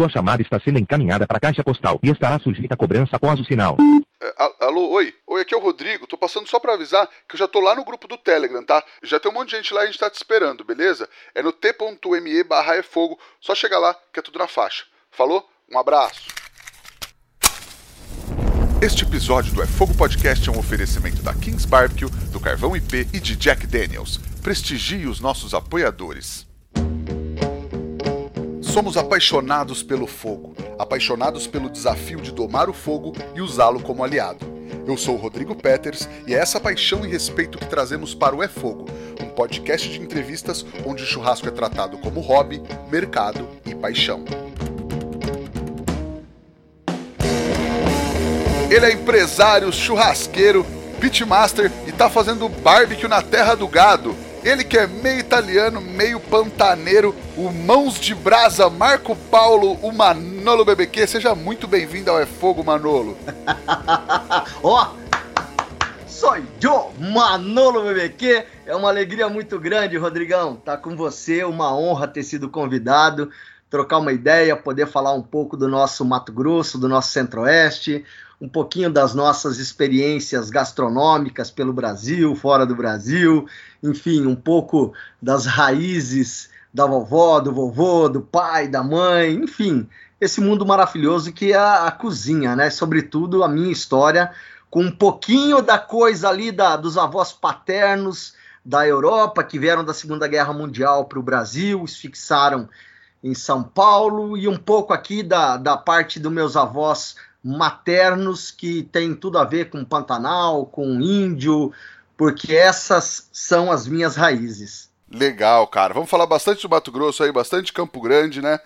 Sua chamada está sendo encaminhada para a caixa postal e estará sujeita a cobrança após o sinal. É, alô, oi. Oi, aqui é o Rodrigo. Tô passando só para avisar que eu já tô lá no grupo do Telegram, tá? Já tem um monte de gente lá e a gente tá te esperando, beleza? É no t.me barra é fogo. Só chega lá que é tudo na faixa. Falou? Um abraço. Este episódio do É Fogo Podcast é um oferecimento da Kings Barbecue, do Carvão IP e de Jack Daniels. Prestigie os nossos apoiadores. Somos apaixonados pelo fogo, apaixonados pelo desafio de domar o fogo e usá-lo como aliado. Eu sou o Rodrigo Peters e é essa paixão e respeito que trazemos para o É Fogo, um podcast de entrevistas onde o churrasco é tratado como hobby, mercado e paixão. Ele é empresário, churrasqueiro, pitmaster e tá fazendo barbecue na terra do gado. Ele que é meio italiano, meio pantaneiro, o Mãos de Brasa, Marco Paulo, o Manolo BBQ. Seja muito bem-vindo ao É Fogo, Manolo. Ó, oh, sou eu, Manolo BBQ. É uma alegria muito grande, Rodrigão, tá com você. Uma honra ter sido convidado, trocar uma ideia, poder falar um pouco do nosso Mato Grosso, do nosso Centro-Oeste, um pouquinho das nossas experiências gastronômicas pelo Brasil, fora do Brasil, enfim, um pouco das raízes da vovó, do vovô, do pai, da mãe, enfim, esse mundo maravilhoso que é a, cozinha, né? Sobretudo a minha história, com um pouquinho da coisa ali da, dos avós paternos da Europa, que vieram da Segunda Guerra Mundial para o Brasil, se fixaram em São Paulo, e um pouco aqui da, da parte dos meus avós maternos que tem tudo a ver com Pantanal, com índio, porque essas são as minhas raízes. Legal, cara. Vamos falar bastante do Mato Grosso aí, bastante Campo Grande, né?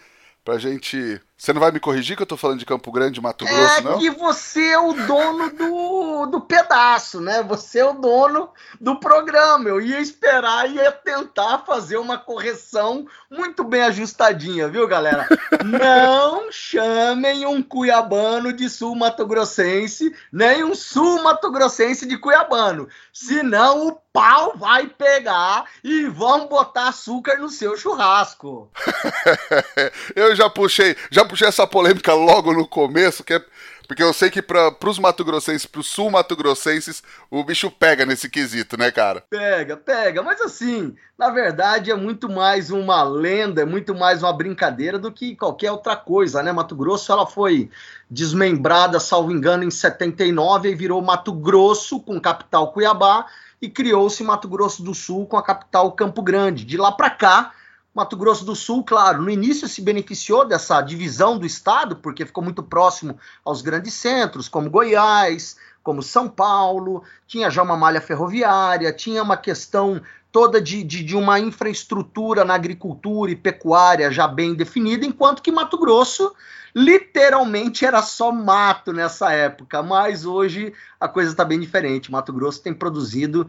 Pra gente você não vai me corrigir que eu tô falando de Campo Grande, Mato Grosso, é não? É que você é o dono do, do pedaço, né? Você é o dono do programa. Eu ia esperar e ia tentar fazer uma correção muito bem ajustadinha, viu, galera? não chamem um cuiabano de sul mato-grossense, nem um sul mato-grossense de cuiabano. Senão o pau vai pegar e vão botar açúcar no seu churrasco. eu já puxei, já puxei essa polêmica logo no começo, que é porque eu sei que para os mato-grossenses, para os sul-mato-grossenses, o bicho pega nesse quesito, né, cara? Pega, pega. Mas assim, na verdade é muito mais uma lenda, é muito mais uma brincadeira do que qualquer outra coisa, né? Mato Grosso, ela foi desmembrada, salvo engano, em 79 e virou Mato Grosso, com capital Cuiabá, e criou-se Mato Grosso do Sul com a capital Campo Grande. De lá para cá, Mato Grosso do Sul, claro, no início se beneficiou dessa divisão do estado, porque ficou muito próximo aos grandes centros, como Goiás, como São Paulo, tinha já uma malha ferroviária, tinha uma questão toda de, de, de, uma infraestrutura na agricultura e pecuária já bem definida, enquanto que Mato Grosso literalmente era só mato nessa época, mas hoje a coisa está bem diferente. Mato Grosso tem produzido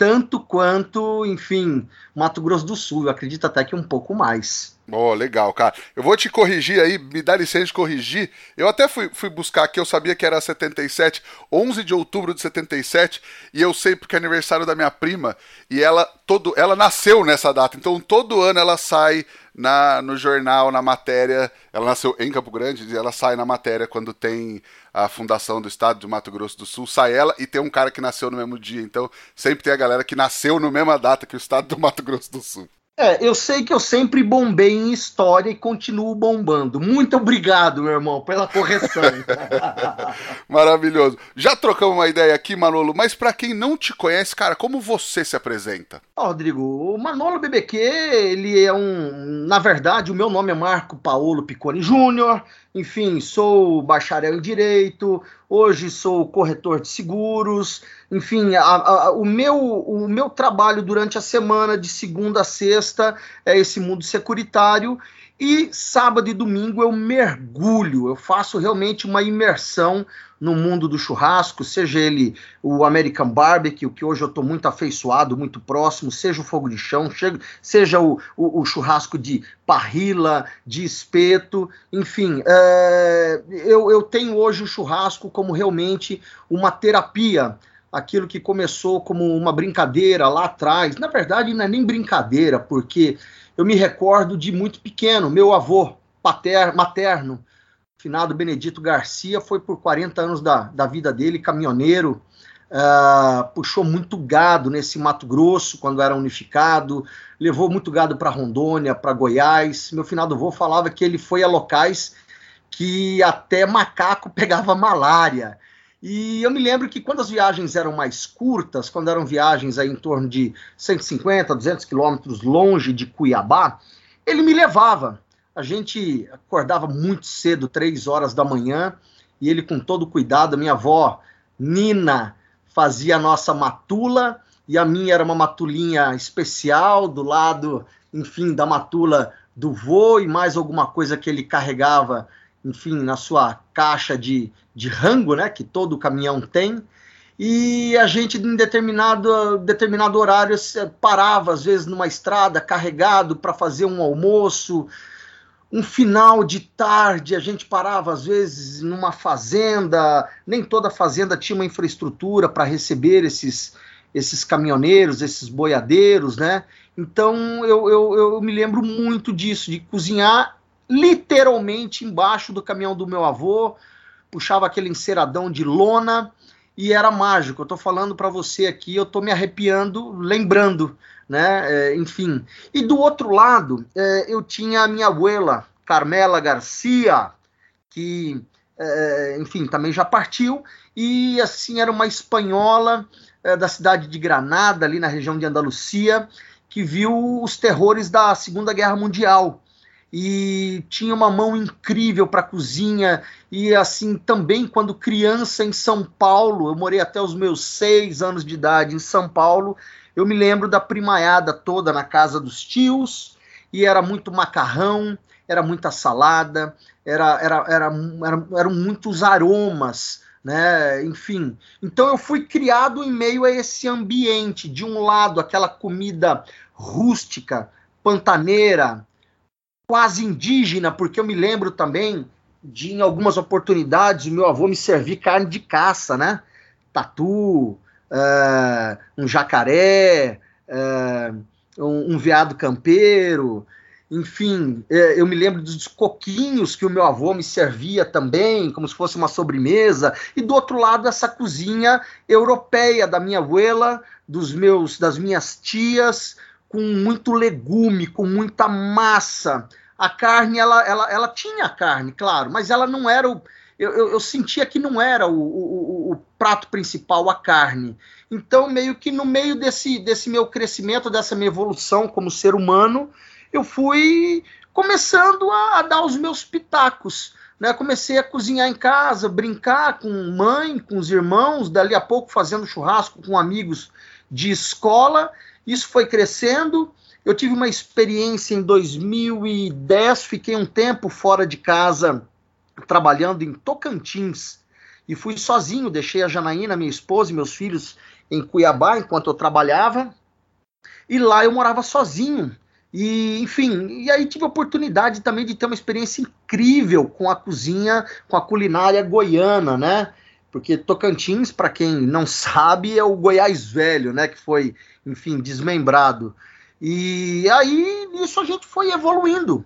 tanto quanto, enfim, Mato Grosso do Sul. Eu acredito até que um pouco mais. Oh, legal, cara. Eu vou te corrigir aí, me dá licença de corrigir. Eu até fui, fui buscar aqui, eu sabia que era 77, 11 de outubro de 77, e eu sei porque é aniversário da minha prima, e ela todo ela nasceu nessa data. Então todo ano ela sai na no jornal, na matéria. Ela nasceu em Campo Grande, e ela sai na matéria quando tem a fundação do estado do Mato Grosso do Sul, sai ela e tem um cara que nasceu no mesmo dia. Então, sempre tem a galera que nasceu na mesma data que o estado do Mato Grosso do Sul. É, eu sei que eu sempre bombei em história e continuo bombando. Muito obrigado, meu irmão, pela correção. Maravilhoso. Já trocamos uma ideia aqui, Manolo, mas para quem não te conhece, cara, como você se apresenta? Ó, Rodrigo, o Manolo BBQ, ele é um. Na verdade, o meu nome é Marco Paulo Piccone Júnior. Enfim, sou bacharel em direito, hoje sou corretor de seguros. Enfim, a, a, o, meu, o meu trabalho durante a semana, de segunda a sexta, é esse mundo securitário. E sábado e domingo eu mergulho, eu faço realmente uma imersão no mundo do churrasco, seja ele o American Barbecue, que hoje eu estou muito afeiçoado, muito próximo, seja o fogo de chão, seja o, o, o churrasco de parrila, de espeto, enfim, é, eu, eu tenho hoje o churrasco como realmente uma terapia aquilo que começou como uma brincadeira lá atrás. Na verdade, não é nem brincadeira, porque eu me recordo de muito pequeno, meu avô, pater, materno, finado Benedito Garcia, foi por 40 anos da, da vida dele, caminhoneiro, uh, puxou muito gado nesse Mato Grosso quando era unificado, levou muito gado para Rondônia, para Goiás. Meu finado avô falava que ele foi a locais que até macaco pegava malária. E eu me lembro que quando as viagens eram mais curtas, quando eram viagens aí em torno de 150, 200 quilômetros longe de Cuiabá, ele me levava. A gente acordava muito cedo, três horas da manhã, e ele com todo cuidado, minha avó Nina fazia a nossa matula, e a minha era uma matulinha especial, do lado, enfim, da matula do vô, e mais alguma coisa que ele carregava enfim, na sua caixa de, de rango, né, que todo caminhão tem, e a gente em determinado, determinado horário parava, às vezes numa estrada, carregado para fazer um almoço, um final de tarde, a gente parava às vezes numa fazenda, nem toda fazenda tinha uma infraestrutura para receber esses, esses caminhoneiros, esses boiadeiros, né? Então eu, eu, eu me lembro muito disso, de cozinhar literalmente embaixo do caminhão do meu avô, puxava aquele enceradão de lona e era mágico. Eu tô falando para você aqui, eu tô me arrepiando, lembrando, né? É, enfim. E do outro lado, é, eu tinha a minha abuela, Carmela Garcia, que, é, enfim, também já partiu, e assim, era uma espanhola é, da cidade de Granada, ali na região de Andalucia, que viu os terrores da Segunda Guerra Mundial e tinha uma mão incrível para cozinha e assim também quando criança em São Paulo eu morei até os meus seis anos de idade em São Paulo eu me lembro da primaiada toda na casa dos tios e era muito macarrão era muita salada era, era, era, era eram muitos aromas né? Enfim, então eu fui criado em meio a esse ambiente. De um lado, aquela comida rústica, pantaneira, quase indígena, porque eu me lembro também de, em algumas oportunidades, o meu avô me servir carne de caça, né? Tatu, uh, um jacaré, uh, um, um, veado campeiro, enfim, eu me lembro dos coquinhos que o meu avô me servia também, como se fosse uma sobremesa, e do outro lado essa cozinha europeia da minha abuela, dos meus, das minhas tias, com muito legume, com muita massa, a carne, ela, ela, ela tinha carne, claro, mas ela não era o. Eu, eu, eu sentia que não era o, o, o, prato principal, a carne. Então, meio que no meio desse, desse meu crescimento, dessa minha evolução como ser humano, eu fui começando a, a dar os meus pitacos. Né? Comecei a cozinhar em casa, brincar com mãe, com os irmãos, dali a pouco fazendo churrasco com amigos de escola. Isso foi crescendo eu tive uma experiência em 2010, fiquei um tempo fora de casa trabalhando em Tocantins e fui sozinho, deixei a Janaína, minha esposa e meus filhos em Cuiabá enquanto eu trabalhava. E lá eu morava sozinho. E, enfim, e aí tive a oportunidade também de ter uma experiência incrível com a cozinha, com a culinária goiana, né? Porque Tocantins, para quem não sabe, é o Goiás velho, né? Que foi, enfim, desmembrado. E aí isso a gente foi evoluindo.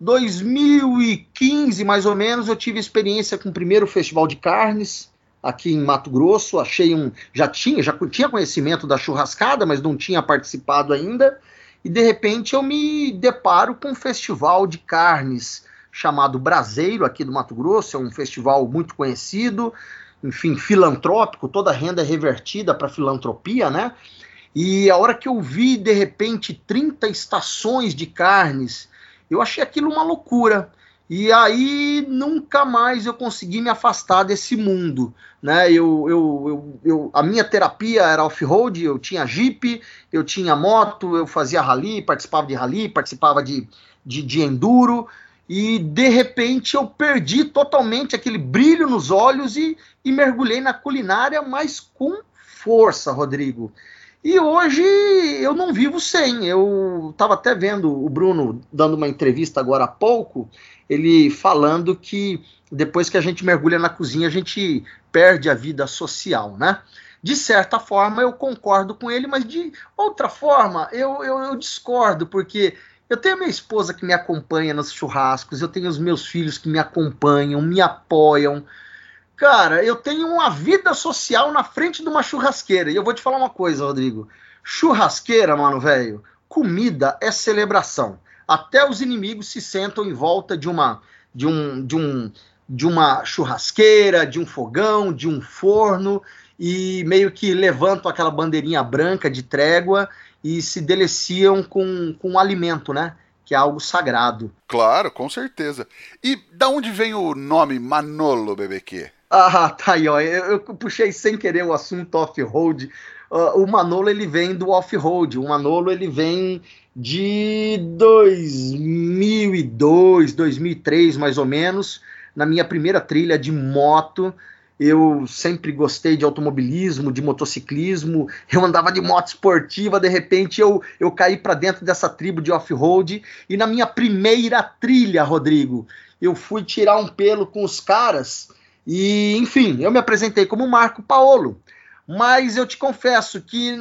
2015, mais ou menos, eu tive experiência com o primeiro festival de carnes aqui em Mato Grosso. Achei um. Já tinha, já tinha conhecimento da churrascada, mas não tinha participado ainda. E de repente eu me deparo com um festival de carnes chamado Braseiro, aqui do Mato Grosso. É um festival muito conhecido, enfim, filantrópico, toda a renda é revertida para filantropia, né? E a hora que eu vi, de repente, 30 estações de carnes, eu achei aquilo uma loucura. E aí nunca mais eu consegui me afastar desse mundo. Né? Eu, eu, eu, eu a minha terapia era off-road, eu tinha Jeep, eu tinha moto, eu fazia rally, participava de rally, participava de, de, de enduro. E de repente eu perdi totalmente aquele brilho nos olhos e, e mergulhei na culinária, mas com força, Rodrigo. E hoje eu não vivo sem. Eu estava até vendo o Bruno dando uma entrevista agora há pouco, ele falando que depois que a gente mergulha na cozinha, a gente perde a vida social, né? De certa forma, eu concordo com ele, mas de outra forma, eu, eu, eu discordo, porque Eu tenho minha esposa que me acompanha nos churrascos, eu tenho os meus filhos que me acompanham, me apoiam. Cara, eu tenho uma vida social na frente de uma churrasqueira. E eu vou te falar uma coisa, Rodrigo. Churrasqueira, mano, velho, comida é celebração. Até os inimigos se sentam em volta de uma de um de um de uma churrasqueira, de um fogão, de um forno e meio que levantam aquela bandeirinha branca de trégua e se deliciam com, com o alimento, né? Que é algo sagrado. Claro, com certeza. E da onde vem o nome Manolo BBQ? Ah, tá aí, ó. Eu, eu puxei sem querer o assunto off-road. Uh, o Manolo ele vem do off-road. O Manolo ele vem de 2002, 2003 mais ou menos na minha primeira trilha de moto. Eu sempre gostei de automobilismo, de motociclismo. Eu andava de moto esportiva, de repente eu, eu caí para dentro dessa tribo de off-road. E na minha primeira trilha, Rodrigo, eu fui tirar um pelo com os caras. E, enfim, eu me apresentei como Marco Paolo. Mas eu te confesso que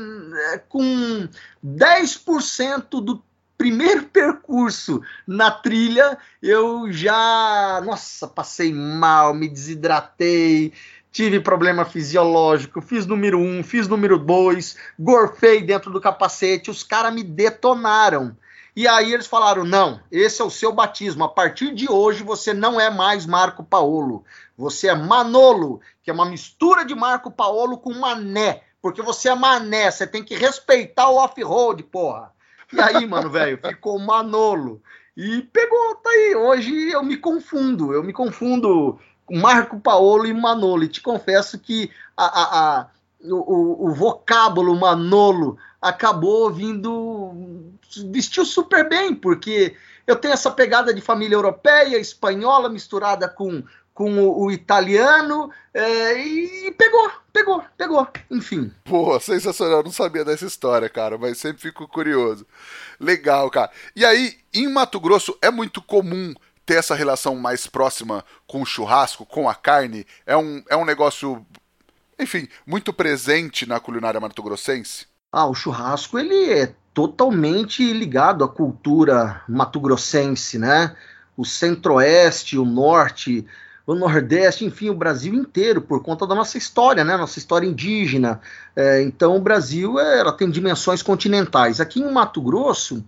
é, com 10% do primeiro percurso na trilha, eu já, nossa, passei mal, me desidratei, tive problema fisiológico, fiz número um, fiz número dois, gorfei dentro do capacete, os caras me detonaram. E aí eles falaram: não, esse é o seu batismo. A partir de hoje você não é mais Marco Paolo. Você é Manolo, que é uma mistura de Marco Paolo com Mané. Porque você é Mané, você tem que respeitar o off-road, porra. E aí, mano, velho, ficou Manolo. E pegou, tá aí. Hoje eu me confundo, eu me confundo Marco Paolo e Manolo. E te confesso que a, a, a o, o, vocábulo Manolo acabou vindo. vestiu super bem, porque eu tenho essa pegada de família europeia, espanhola, misturada com, com o, o italiano, é, e pegou, pegou, pegou, enfim. Pô, sensacional, eu não sabia dessa história, cara, mas sempre fico curioso. Legal, cara. E aí, em Mato Grosso, é muito comum ter essa relação mais próxima com o churrasco, com a carne? É um, é um negócio, enfim, muito presente na culinária mato-grossense? Ah, o churrasco, ele é totalmente ligado à cultura mato-grossense, né? O centro-oeste, o norte, o Nordeste, enfim, o Brasil inteiro, por conta da nossa história, né? Nossa história indígena. É, então, o Brasil é, ela tem dimensões continentais. Aqui em Mato Grosso,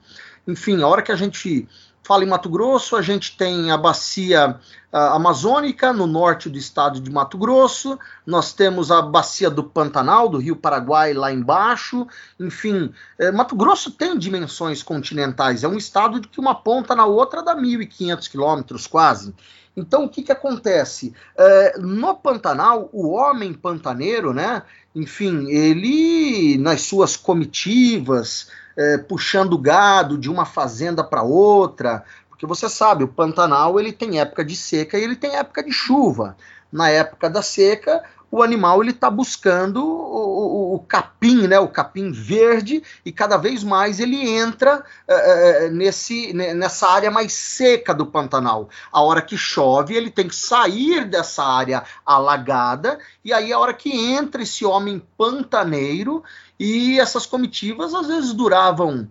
enfim, a hora que a gente fala em Mato Grosso, a gente tem a bacia a, amazônica no norte do estado de Mato Grosso, nós temos a bacia do Pantanal, do Rio Paraguai lá embaixo, enfim, é, Mato Grosso tem dimensões continentais, é um estado de que uma ponta na outra dá 1.500 quilômetros quase. Então, o que, que acontece? É, no Pantanal, o homem pantaneiro, né? Enfim, ele, nas suas comitivas, é, puxando gado de uma fazenda para outra, porque você sabe, o Pantanal ele tem época de seca e ele tem época de chuva. Na época da seca, o animal ele está buscando o, o, o, capim, né, o capim verde, e cada vez mais ele entra é, nesse, nessa área mais seca do Pantanal. A hora que chove, ele tem que sair dessa área alagada, e aí a hora que entra esse homem pantaneiro, e essas comitivas às vezes duravam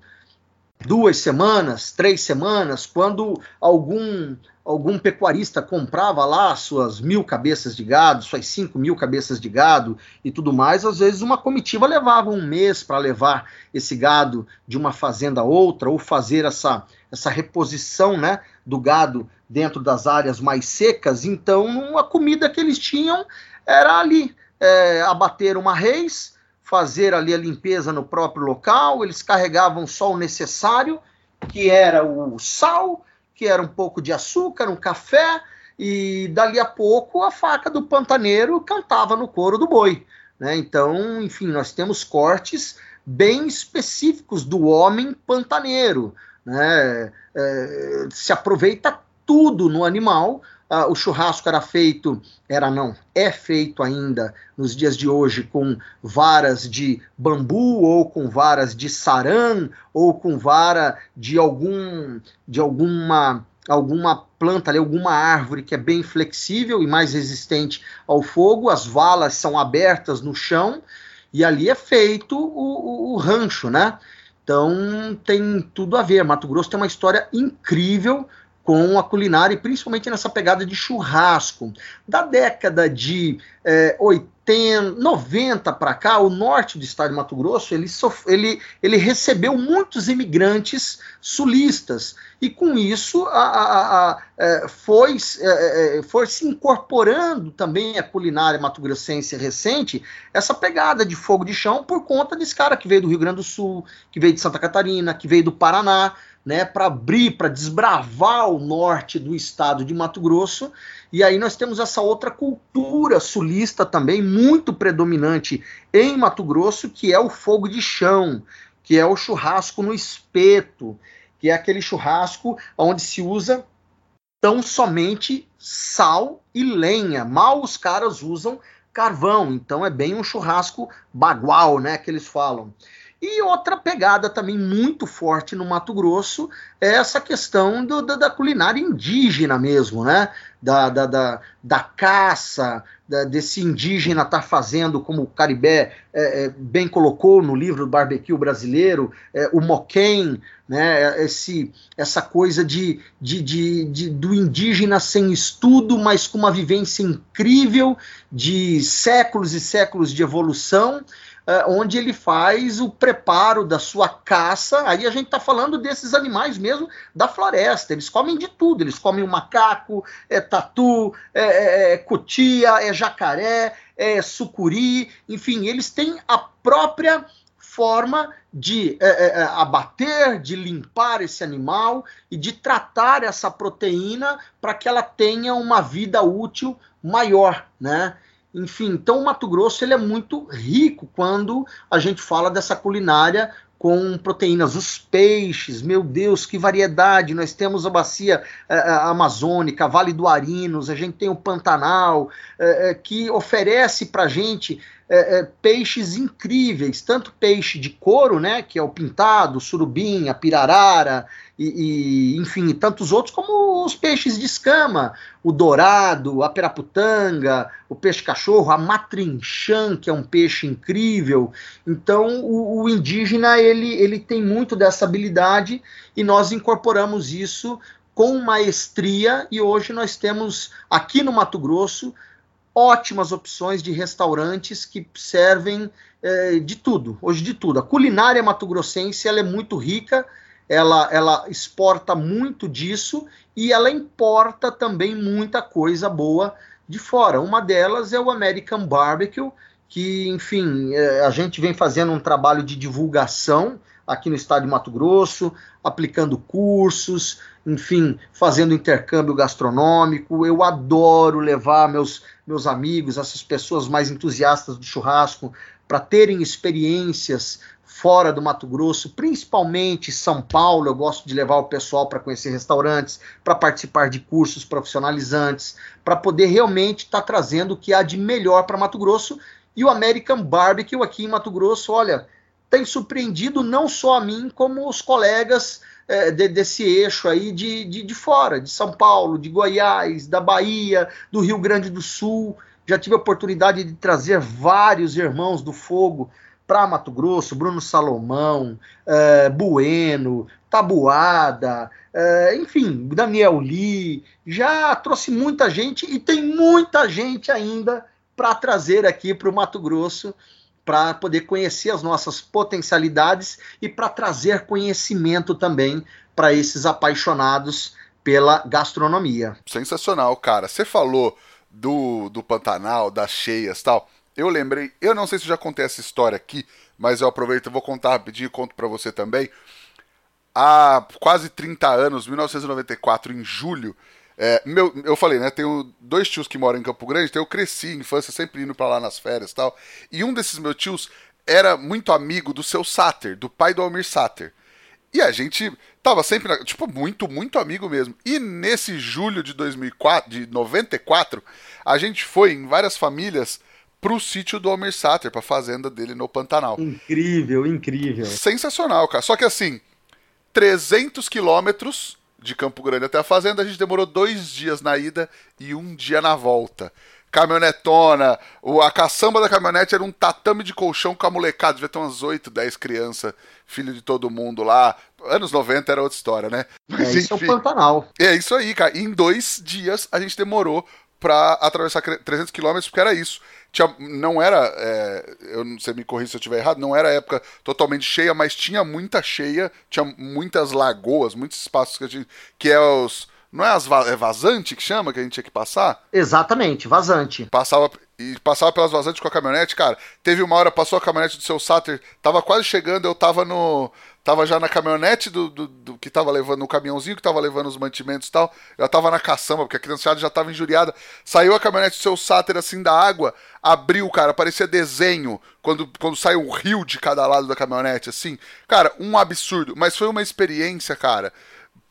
duas semanas, três semanas, quando algum algum pecuarista comprava lá suas mil cabeças de gado, suas cinco mil cabeças de gado e tudo mais, às vezes uma comitiva levava um mês para levar esse gado de uma fazenda a outra ou fazer essa, essa reposição né, do gado dentro das áreas mais secas. Então, a comida que eles tinham era ali é, abater uma reis, fazer ali a limpeza no próprio local, eles carregavam só o necessário, que era o sal, que era um pouco de açúcar, um café, e dali a pouco a faca do pantaneiro cantava no couro do boi. Né? Então, enfim, nós temos cortes bem específicos do homem pantaneiro. Né? É, se aproveita tudo no animal ah, o churrasco era feito, era não, é feito ainda nos dias de hoje com varas de bambu ou com varas de saram ou com vara de algum de alguma alguma planta alguma árvore que é bem flexível e mais resistente ao fogo, as valas são abertas no chão e ali é feito o, o, o rancho, né? Então tem tudo a ver. Mato Grosso tem uma história incrível com a culinária e principalmente nessa pegada de churrasco. Da década de é, 80, 90 para cá, o norte do estado de Mato Grosso ele, ele, ele recebeu muitos imigrantes sulistas e com isso a, a, a, é, foi, é, é, foi se incorporando também a culinária mato-grossense recente essa pegada de fogo de chão por conta desse cara que veio do Rio Grande do Sul, que veio de Santa Catarina, que veio do Paraná né, para abrir, para desbravar o norte do estado de Mato Grosso. E aí nós temos essa outra cultura sulista também muito predominante em Mato Grosso, que é o fogo de chão, que é o churrasco no espeto, que é aquele churrasco onde se usa tão somente sal e lenha. Mal os caras usam carvão, então é bem um churrasco bagual, né, que eles falam. E outra pegada também muito forte no Mato Grosso é essa questão do, da, da, culinária indígena mesmo, né? Da, da, da, da caça, da, desse indígena estar tá fazendo, como o Caribé é, é, bem colocou no livro Barbecue Brasileiro, é, o moquém, né? Esse, essa coisa de, de, de, de, do indígena sem estudo, mas com uma vivência incrível de séculos e séculos de evolução uh, onde ele faz o preparo da sua caça. Aí a gente está falando desses animais mesmo da floresta. Eles comem de tudo. Eles comem o macaco, é tatu, é, é, é cutia, é jacaré, é sucuri. Enfim, eles têm a própria forma de é, é, é, abater, de limpar esse animal e de tratar essa proteína para que ela tenha uma vida útil maior, né? Enfim, então o Mato Grosso ele é muito rico quando a gente fala dessa culinária com proteínas, os peixes, meu Deus, que variedade! Nós temos a bacia é, amazônica, Vale do Arinos, a gente tem o Pantanal, é, é, que oferece para a gente é, é, peixes incríveis, tanto peixe de couro, né, que é o pintado, o surubim, a pirarara, e, e, enfim, tantos outros, como os peixes de escama, o dourado, a peraputanga, o peixe-cachorro, a matrinchã, que é um peixe incrível. Então, o, o, indígena, ele, ele tem muito dessa habilidade e nós incorporamos isso com maestria e hoje nós temos aqui no Mato Grosso ótimas opções de restaurantes que servem é, de tudo, hoje de tudo. A culinária mato-grossense ela é muito rica, ela, ela exporta muito disso e ela importa também muita coisa boa de fora. Uma delas é o American Barbecue, que, enfim, é, a gente vem fazendo um trabalho de divulgação aqui no estado de Mato Grosso, aplicando cursos, enfim, fazendo intercâmbio gastronômico. Eu adoro levar meus, meus amigos, essas pessoas mais entusiastas do churrasco, para terem experiências fora do Mato Grosso, principalmente São Paulo. Eu gosto de levar o pessoal para conhecer restaurantes, para participar de cursos profissionalizantes, para poder realmente estar tá trazendo o que há de melhor para Mato Grosso. E o American Barbecue aqui em Mato Grosso, olha, tem surpreendido não só a mim, como os colegas é, de, desse eixo aí de, de, de fora, de São Paulo, de Goiás, da Bahia, do Rio Grande do Sul. Já tive a oportunidade de trazer vários irmãos do fogo para Mato Grosso, Bruno Salomão, é, Bueno, Tabuada, é, enfim, Daniel Lee, já trouxe muita gente e tem muita gente ainda para trazer aqui para o Mato Grosso para poder conhecer as nossas potencialidades e para trazer conhecimento também para esses apaixonados pela gastronomia. Sensacional, cara. Você falou do, do Pantanal, das cheias tal. Eu lembrei, eu não sei se já contei essa história aqui, mas eu aproveito e vou contar rapidinho e conto para você também. Há quase 30 anos, 1994, em julho, é, meu, eu falei, né? Tenho dois tios que moram em Campo Grande, então eu cresci em infância sempre indo para lá nas férias e tal. E um desses meus tios era muito amigo do seu Sater, do pai do Almir Sater. E a gente tava sempre, tipo, muito, muito amigo mesmo. E nesse julho de 2004, de 94, a gente foi em várias famílias pro sítio do Almir Sater, pra fazenda dele no Pantanal. Incrível, incrível. Sensacional, cara. Só que assim, 300 quilômetros de Campo Grande até a fazenda, a gente demorou dois dias na ida e um dia na volta. caminhonetona. A caçamba da caminhonete era um tatame de colchão com a molecada. Devia ter umas 8, 10 crianças, filho de todo mundo lá. Anos 90 era outra história, né? Mas, é, isso enfim, é o Pantanal. É isso aí, cara. E em dois dias a gente demorou para atravessar 300 quilômetros, porque era isso. Tinha, não era, é, eu não sei me corrija se eu estiver errado, não era época totalmente cheia, mas tinha muita cheia, tinha muitas lagoas, muitos espaços que, gente, que é os não é as é vazante que chama que a gente tinha que passar? Exatamente, vazante. Passava e passava pelas vazantes com a caminhonete, cara. Teve uma hora, passou a caminhonete do seu Sater, tava quase chegando, eu tava no. Tava já na caminhonete do, do, do que tava levando, no caminhãozinho que tava levando os mantimentos e tal. Eu tava na caçamba, porque a criançada já tava injuriada. Saiu a caminhonete do seu Sater assim da água, abriu, cara, parecia desenho quando, quando sai um rio de cada lado da caminhonete, assim. Cara, um absurdo. Mas foi uma experiência, cara.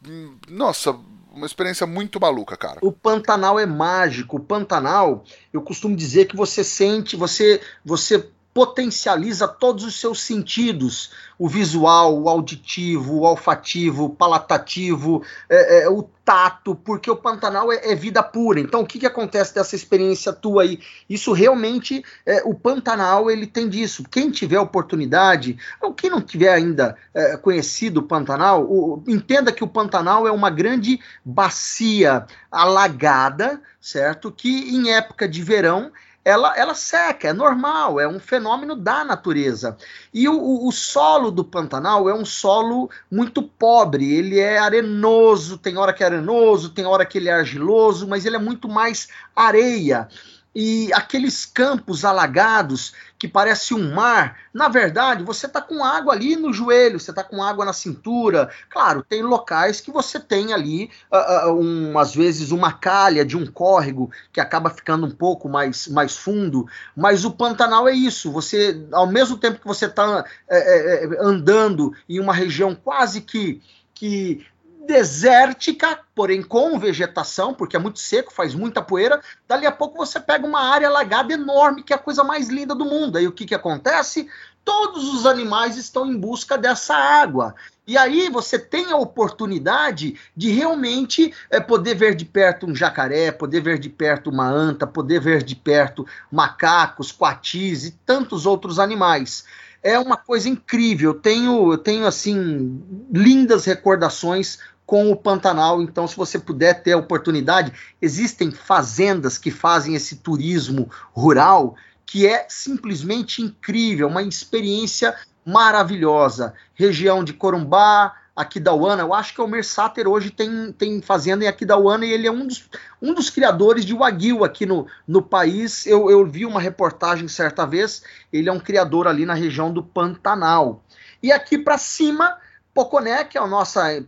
Hum, nossa, uma experiência muito maluca, cara. O Pantanal é mágico. O Pantanal, eu costumo dizer que você sente, você, você potencializa todos os seus sentidos: o visual, o auditivo, o olfativo, o palatativo, é, é, o tato, porque o Pantanal é, é, vida pura. Então, o que, que acontece dessa experiência tua aí? Isso realmente, é, o Pantanal, ele tem disso. Quem tiver oportunidade, ou quem não tiver ainda é, conhecido o Pantanal, o, entenda que o Pantanal é uma grande bacia alagada, certo? Que em época de verão ela, ela seca, é normal, é um fenômeno da natureza. E o, o, solo do Pantanal é um solo muito pobre, ele é arenoso, tem hora que é arenoso, tem hora que ele é argiloso, mas ele é muito mais areia e aqueles campos alagados que parece um mar, na verdade, você está com água ali no joelho, você está com água na cintura. Claro, tem locais que você tem ali, uh, uh, um, às vezes, uma calha de um córrego que acaba ficando um pouco mais, mais fundo, mas o Pantanal é isso. Você, ao mesmo tempo que você está é, é, andando em uma região quase que que desértica, porém com vegetação, porque é muito seco, faz muita poeira. Dali a pouco você pega uma área alagada enorme, que é a coisa mais linda do mundo. Aí o que, que acontece? Todos os animais estão em busca dessa água. E aí você tem a oportunidade de realmente é, poder ver de perto um jacaré, poder ver de perto uma anta, poder ver de perto macacos, coatis e tantos outros animais é uma coisa incrível. Eu tenho, eu tenho assim lindas recordações com o Pantanal. Então, se você puder ter a oportunidade, existem fazendas que fazem esse turismo rural que é simplesmente incrível, uma experiência maravilhosa. Região de Corumbá, Aquidauana, eu acho que o Mersater hoje tem, tem fazenda em Aquidauana e ele é um dos, um dos criadores de Wagyu aqui no, no país. Eu, eu vi uma reportagem certa vez, ele é um criador ali na região do Pantanal. E aqui para cima, Poconé, que é a nossa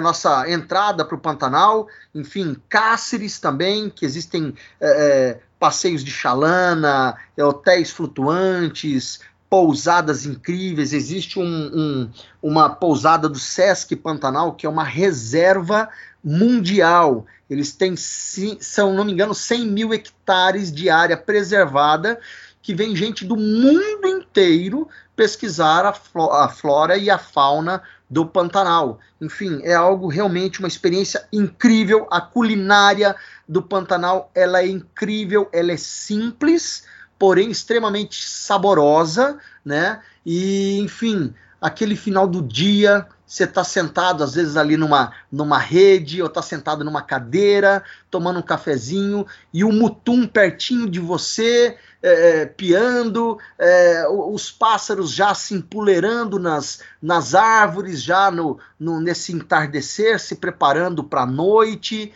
nossa entrada para o Pantanal, enfim, Cáceres também, que existem é, é, passeios de chalana, é, hotéis flutuantes, pousadas incríveis. Existe um, um, uma pousada do Sesc Pantanal, que é uma reserva mundial. Eles têm, são, não me engano, 100 mil hectares de área preservada, que vem gente do mundo inteiro pesquisar a, flora e a fauna do Pantanal. Enfim, é algo realmente uma experiência incrível. A culinária do Pantanal, ela é incrível, ela é simples, porém extremamente saborosa, né? E, enfim, aquele final do dia, você está sentado às vezes ali numa, numa rede, ou está sentado numa cadeira, tomando um cafezinho, e o mutum pertinho de você, é, é, piando, é, os pássaros já se empoleirando nas, nas árvores, já no, no nesse entardecer, se preparando para a noite.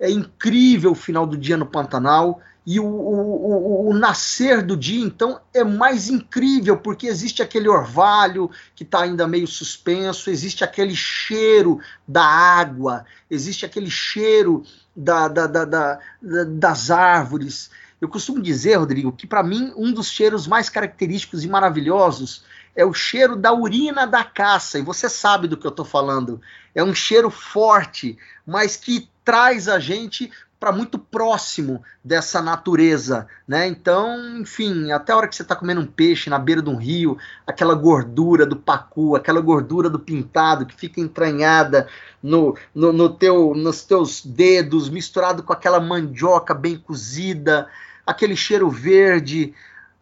É incrível o final do dia no Pantanal. E o, o, o, o, nascer do dia, então, é mais incrível, porque existe aquele orvalho que está ainda meio suspenso, existe aquele cheiro da água, existe aquele cheiro da, da, da, da das árvores. Eu costumo dizer, Rodrigo, que para mim um dos cheiros mais característicos e maravilhosos é o cheiro da urina da caça, e você sabe do que eu estou falando. É um cheiro forte, mas que traz a gente para muito próximo dessa natureza, né? Então, enfim, até a hora que você está comendo um peixe na beira de um rio, aquela gordura do pacu, aquela gordura do pintado que fica entranhada no, no, no teu, nos teus dedos, misturado com aquela mandioca bem cozida, aquele cheiro verde.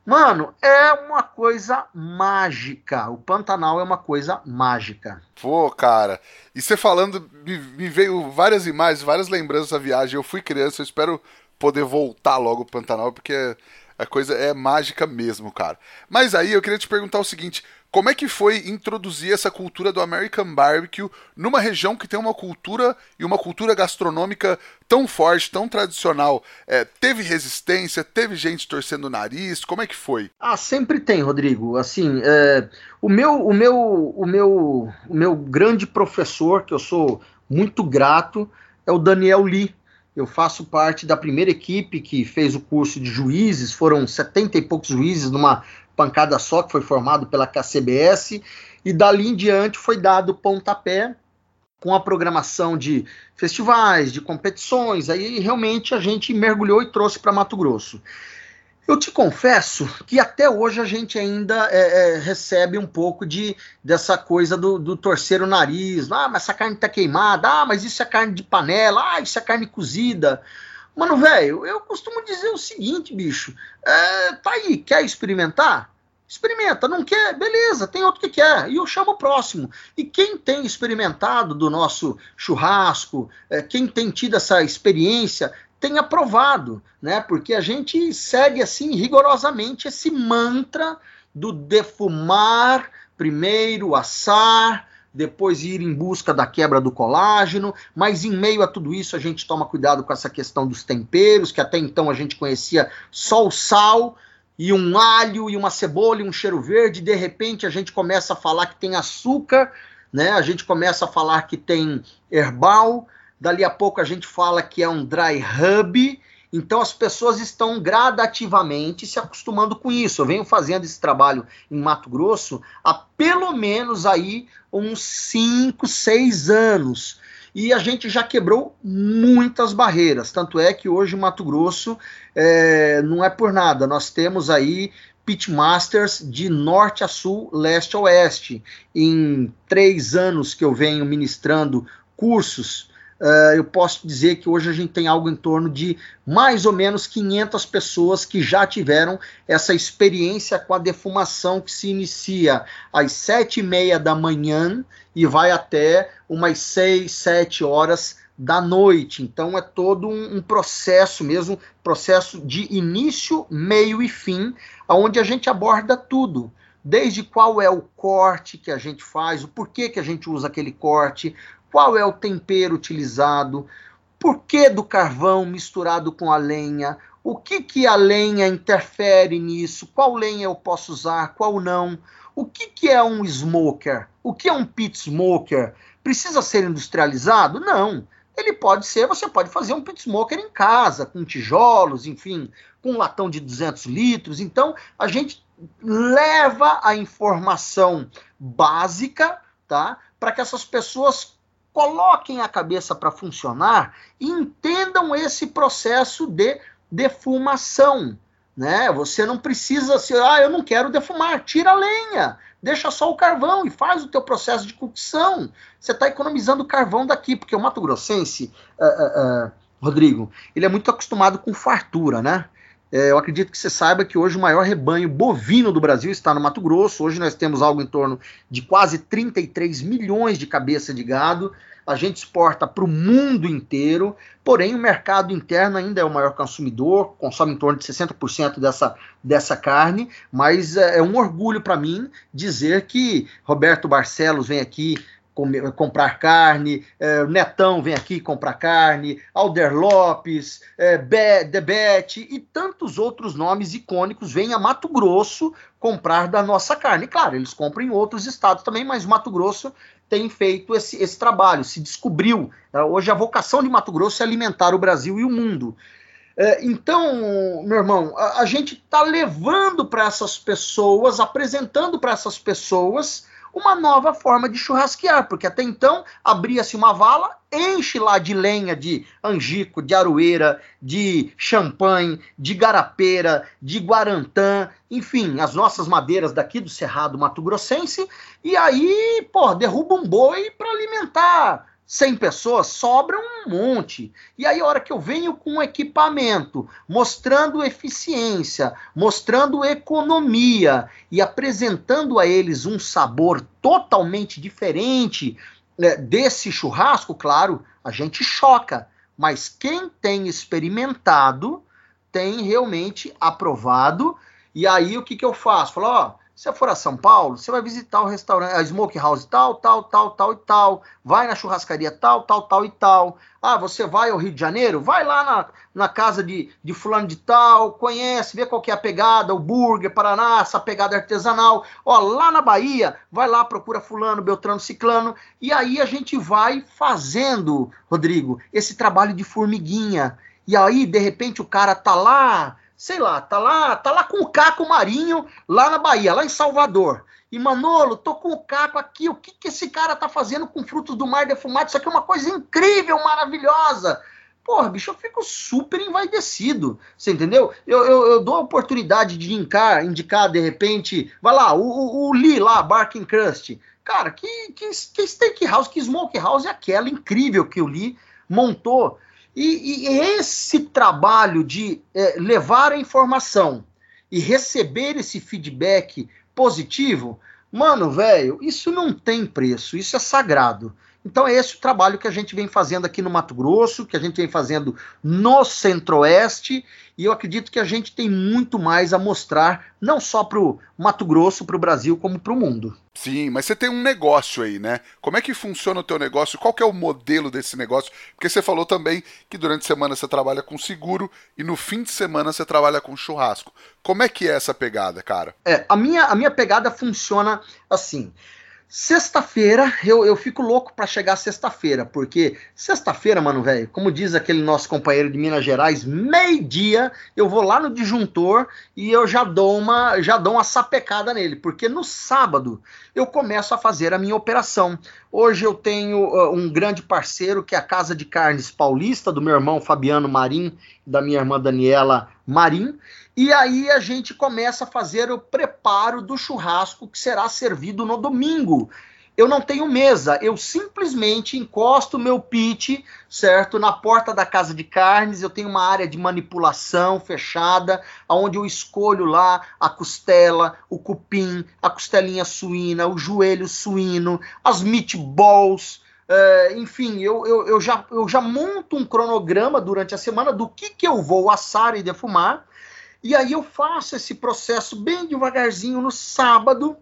Mano, é uma coisa mágica. O Pantanal é uma coisa mágica. Pô, cara. E você falando, me, me veio várias imagens, várias lembranças da viagem. Eu fui criança, eu espero poder voltar logo pro Pantanal, porque a coisa é mágica mesmo, cara. Mas aí eu queria te perguntar o seguinte: como é que foi introduzir essa cultura do American Barbecue numa região que tem uma cultura e uma cultura gastronômica tão forte, tão tradicional? É, teve resistência? Teve gente torcendo o nariz? Como é que foi? Ah, sempre tem, Rodrigo. Assim, é, o meu, o meu, o meu, o meu grande professor, que eu sou muito grato, é o Daniel Lee eu faço parte da primeira equipe que fez o curso de juízes, foram 70 e poucos juízes numa pancada só, que foi formado pela KCBS, e dali em diante foi dado pontapé com a programação de festivais, de competições, aí realmente a gente mergulhou e trouxe para Mato Grosso. Eu te confesso que até hoje a gente ainda é, é, recebe um pouco de dessa coisa do, do, torcer o nariz. Ah, mas essa carne tá queimada. Ah, mas isso é carne de panela. Ah, isso é carne cozida. Mano, velho, eu costumo dizer o seguinte, bicho. É, tá aí, quer experimentar? Experimenta, não quer? Beleza, tem outro que quer. E eu chamo o próximo. E quem tem experimentado do nosso churrasco, é, quem tem tido essa experiência, tem aprovado, né? Porque a gente segue assim rigorosamente esse mantra do defumar, primeiro assar, depois ir em busca da quebra do colágeno, mas em meio a tudo isso a gente toma cuidado com essa questão dos temperos, que até então a gente conhecia só o sal e um alho e uma cebola e um cheiro verde, de repente a gente começa a falar que tem açúcar, né? A gente começa a falar que tem herbal, dali a pouco a gente fala que é um dry hub, então as pessoas estão gradativamente se acostumando com isso. Eu venho fazendo esse trabalho em Mato Grosso há pelo menos aí uns 5, 6 anos. E a gente já quebrou muitas barreiras. Tanto é que hoje Mato Grosso é, não é por nada. Nós temos aí pitmasters de norte a sul, leste a oeste. Em três anos que eu venho ministrando cursos Uh, eu posso dizer que hoje a gente tem algo em torno de mais ou menos 500 pessoas que já tiveram essa experiência com a defumação que se inicia às sete e meia da manhã e vai até umas seis, sete horas da noite. Então é todo um, um processo mesmo, processo de início, meio e fim, aonde a gente aborda tudo desde qual é o corte que a gente faz, o porquê que a gente usa aquele corte, qual é o tempero utilizado, por que do carvão misturado com a lenha, o que, que a lenha interfere nisso, qual lenha eu posso usar, qual não, o que, que é um smoker, o que é um pit smoker, precisa ser industrializado? Não. Ele pode ser, você pode fazer um pit smoker em casa, com tijolos, enfim, com um latão de 200 litros. Então, a gente leva a informação básica, tá? Para que essas pessoas coloquem a cabeça para funcionar e entendam esse processo de defumação. Né? Você não precisa ser, ah, eu não quero defumar, tira a lenha, deixa só o carvão e faz o teu processo de cocção. Você está economizando carvão daqui, porque o Mato Grossense, uh, uh, uh, Rodrigo, ele é muito acostumado com fartura, né? É, eu acredito que você saiba que hoje o maior rebanho bovino do Brasil está no Mato Grosso. Hoje nós temos algo em torno de quase 33 milhões de cabeças de gado. A gente exporta para o mundo inteiro, porém o mercado interno ainda é o maior consumidor, consome em torno de 60% dessa, dessa carne, mas é, é um orgulho para mim dizer que Roberto Barcelos vem aqui comer, comprar carne, é, Netão vem aqui comprar carne, Alder Lopes, é, Be, Debete e tantos outros nomes icônicos vêm a Mato Grosso comprar da nossa carne. Claro, eles compram em outros estados também, mas Mato Grosso tem feito esse, esse trabalho, se descobriu. É, hoje a vocação de Mato Grosso é alimentar o Brasil e o mundo. É, então, meu irmão, a, a gente está levando para essas pessoas, apresentando para essas pessoas uma nova forma de churrasquear, porque até então abria-se uma vala, enche lá de lenha de angico, de aroeira, de champanhe, de garapeira, de guarantã, enfim, as nossas madeiras daqui do Cerrado Mato Grossense, e aí, pô, derruba um boi para alimentar 100 pessoas, sobra um monte. E aí, a hora que eu venho com equipamento, mostrando eficiência, mostrando economia e apresentando a eles um sabor totalmente diferente né, desse churrasco, claro, a gente choca. Mas quem tem experimentado tem realmente aprovado. E aí, o que, que eu faço? Falo, ó você for a São Paulo, você vai visitar o restaurante, a Smoke House tal, tal, tal, tal e tal. Vai na churrascaria tal, tal, tal e tal. Ah, você vai ao Rio de Janeiro? Vai lá na, na casa de, de fulano de tal, conhece, vê qual que é a pegada, o burger, Paraná, essa pegada artesanal. Ó, lá na Bahia, vai lá, procura fulano, Beltrano, Ciclano. E aí a gente vai fazendo, Rodrigo, esse trabalho de formiguinha. E aí, de repente, o cara tá lá sei lá, tá lá, tá lá com o Caco Marinho, lá na Bahia, lá em Salvador. E Manolo, tô com o Caco aqui, o que, que esse cara tá fazendo com frutos do mar defumado? Isso aqui é uma coisa incrível, maravilhosa. Porra, bicho, eu fico super envaidecido, você entendeu? Eu, eu, eu dou a oportunidade de indicar, indicar de repente, vai lá, o, o, o Lee lá, Barking Crust. Cara, que, que, que steakhouse, que smokehouse é aquela incrível que o Lee montou. E, e esse trabalho de é, levar a informação e receber esse feedback positivo, mano, velho, isso não tem preço, isso é sagrado. Então é esse o trabalho que a gente vem fazendo aqui no Mato Grosso, que a gente vem fazendo no Centro-Oeste e eu acredito que a gente tem muito mais a mostrar, não só para o Mato Grosso, para o Brasil, como para o mundo. Sim, mas você tem um negócio aí, né? Como é que funciona o teu negócio? Qual que é o modelo desse negócio? Porque você falou também que durante a semana você trabalha com seguro e no fim de semana você trabalha com churrasco. Como é que é essa pegada, cara? É, a minha, a minha pegada funciona assim. Sexta-feira, eu, eu fico louco para chegar sexta-feira, porque sexta-feira, mano, velho, como diz aquele nosso companheiro de Minas Gerais, meio-dia eu vou lá no disjuntor e eu já dou uma já dou uma sapecada nele, porque no sábado eu começo a fazer a minha operação. Hoje eu tenho uh, um grande parceiro que é a Casa de Carnes Paulista, do meu irmão Fabiano Marim, da minha irmã Daniela Marim, e aí a gente começa a fazer o preparo do churrasco que será servido no domingo. Eu não tenho mesa, eu simplesmente encosto meu pit, certo, na porta da casa de carnes. Eu tenho uma área de manipulação fechada, onde eu escolho lá a costela, o cupim, a costelinha suína, o joelho suíno, as meatballs. Uh, enfim, eu, eu, eu, já, eu já monto um cronograma durante a semana do que, que eu vou assar e defumar e aí eu faço esse processo bem devagarzinho no sábado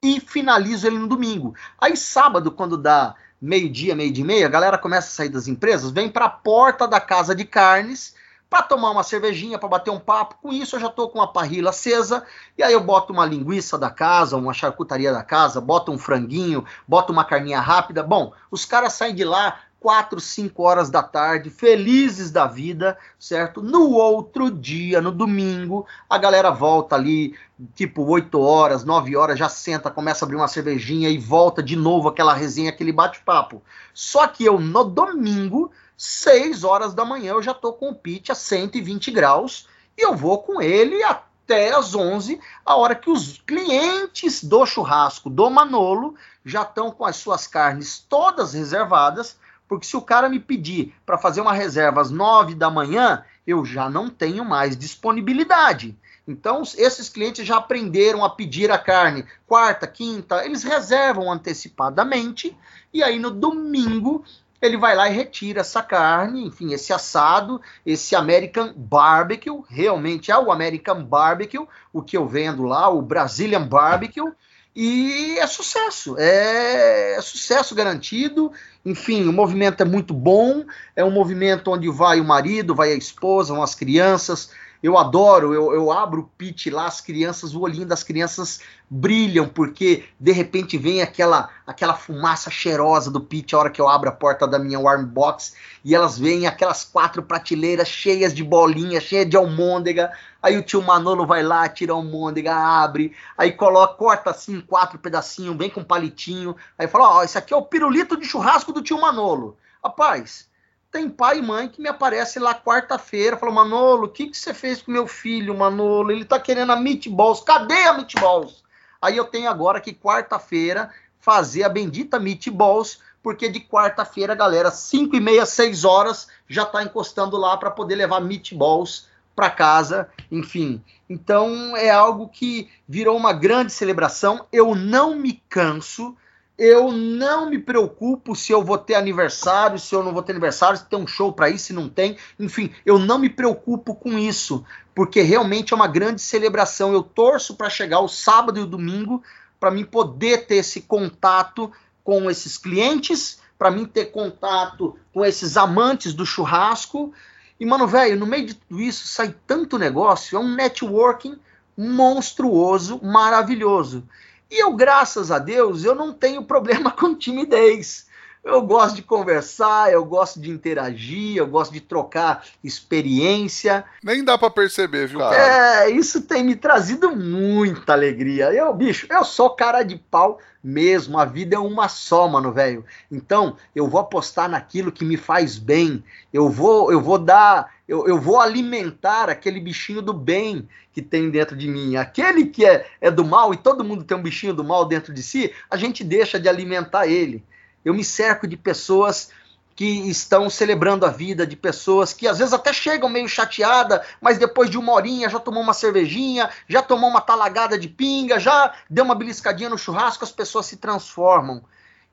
e finalizo ele no domingo. Aí sábado, quando dá meio-dia, meio-dia e meia, a galera começa a sair das empresas, vem para a porta da casa de carnes para tomar uma cervejinha, para bater um papo. Com isso eu já estou com a parrila acesa e aí eu boto uma linguiça da casa, uma charcutaria da casa, boto um franguinho, boto uma carninha rápida. Bom, os caras saem de lá 4, 5 horas da tarde, felizes da vida, certo? No outro dia, no domingo, a galera volta ali, tipo 8 horas, 9 horas, já senta, começa a abrir uma cervejinha e volta de novo aquela resenha, aquele bate-papo. Só que eu, no domingo, 6 horas da manhã, eu já tô com o pitch a 120 graus e eu vou com ele até às 11, a hora que os clientes do churrasco do Manolo já estão com as suas carnes todas reservadas porque se o cara me pedir para fazer uma reserva às 9 da manhã, eu já não tenho mais disponibilidade. Então, esses clientes já aprenderam a pedir a carne quarta, quinta, eles reservam antecipadamente e aí no domingo ele vai lá e retira essa carne, enfim, esse assado, esse American Barbecue, realmente é o American Barbecue, o que eu vendo lá, o Brazilian Barbecue, e é sucesso, é, é, sucesso garantido. Enfim, o movimento é muito bom. É um movimento onde vai o marido, vai a esposa, vão as crianças. Eu adoro, eu, eu abro o pit lá, as crianças, o olhinho das crianças brilham, porque de repente vem aquela aquela fumaça cheirosa do pit a hora que eu abro a porta da minha warm box e elas veem aquelas quatro prateleiras cheias de bolinha, cheias de almôndega. Aí o tio Manolo vai lá, tira a almôndega, abre, aí coloca, corta assim quatro pedacinhos, vem com palitinho. Aí fala: Ó, oh, esse aqui é o pirulito de churrasco do tio Manolo. Rapaz, tem pai e mãe que me aparece lá quarta-feira, falou, Manolo, o que, que você fez com meu filho, Manolo? Ele tá querendo a meatballs, cadê a meatballs? Aí eu tenho agora que quarta-feira fazer a bendita meatballs porque de quarta-feira, galera, 5 e meia, 6 horas, já está encostando lá para poder levar meatballs para casa, enfim. Então é algo que virou uma grande celebração. Eu não me canso, eu não me preocupo se eu vou ter aniversário, se eu não vou ter aniversário, se tem um show para ir, se não tem. Enfim, eu não me preocupo com isso, porque realmente é uma grande celebração. Eu torço para chegar o sábado e o domingo para mim poder ter esse contato com esses clientes, para mim ter contato com esses amantes do churrasco. E, mano, velho, no meio de tudo isso sai tanto negócio, é um networking monstruoso, maravilhoso. E eu, graças a Deus, eu não tenho problema com timidez. Eu gosto de conversar, eu gosto de interagir, eu gosto de trocar experiência. Nem dá para perceber, viu, cara? É, isso tem me trazido muita alegria. Eu, bicho, eu sou cara de pau mesmo. A vida é uma só, mano, velho. Então, eu vou apostar naquilo que me faz bem. Eu vou, eu vou dar, eu, eu vou alimentar aquele bichinho do bem que tem dentro de mim. Aquele que é, é do mal, e todo mundo tem um bichinho do mal dentro de si, a gente deixa de alimentar ele. Eu me cerco de pessoas que estão celebrando a vida, de pessoas que às vezes até chegam meio chateada, mas depois de uma horinha já tomou uma cervejinha, já tomou uma talagada de pinga, já deu uma beliscadinha no churrasco, as pessoas se transformam.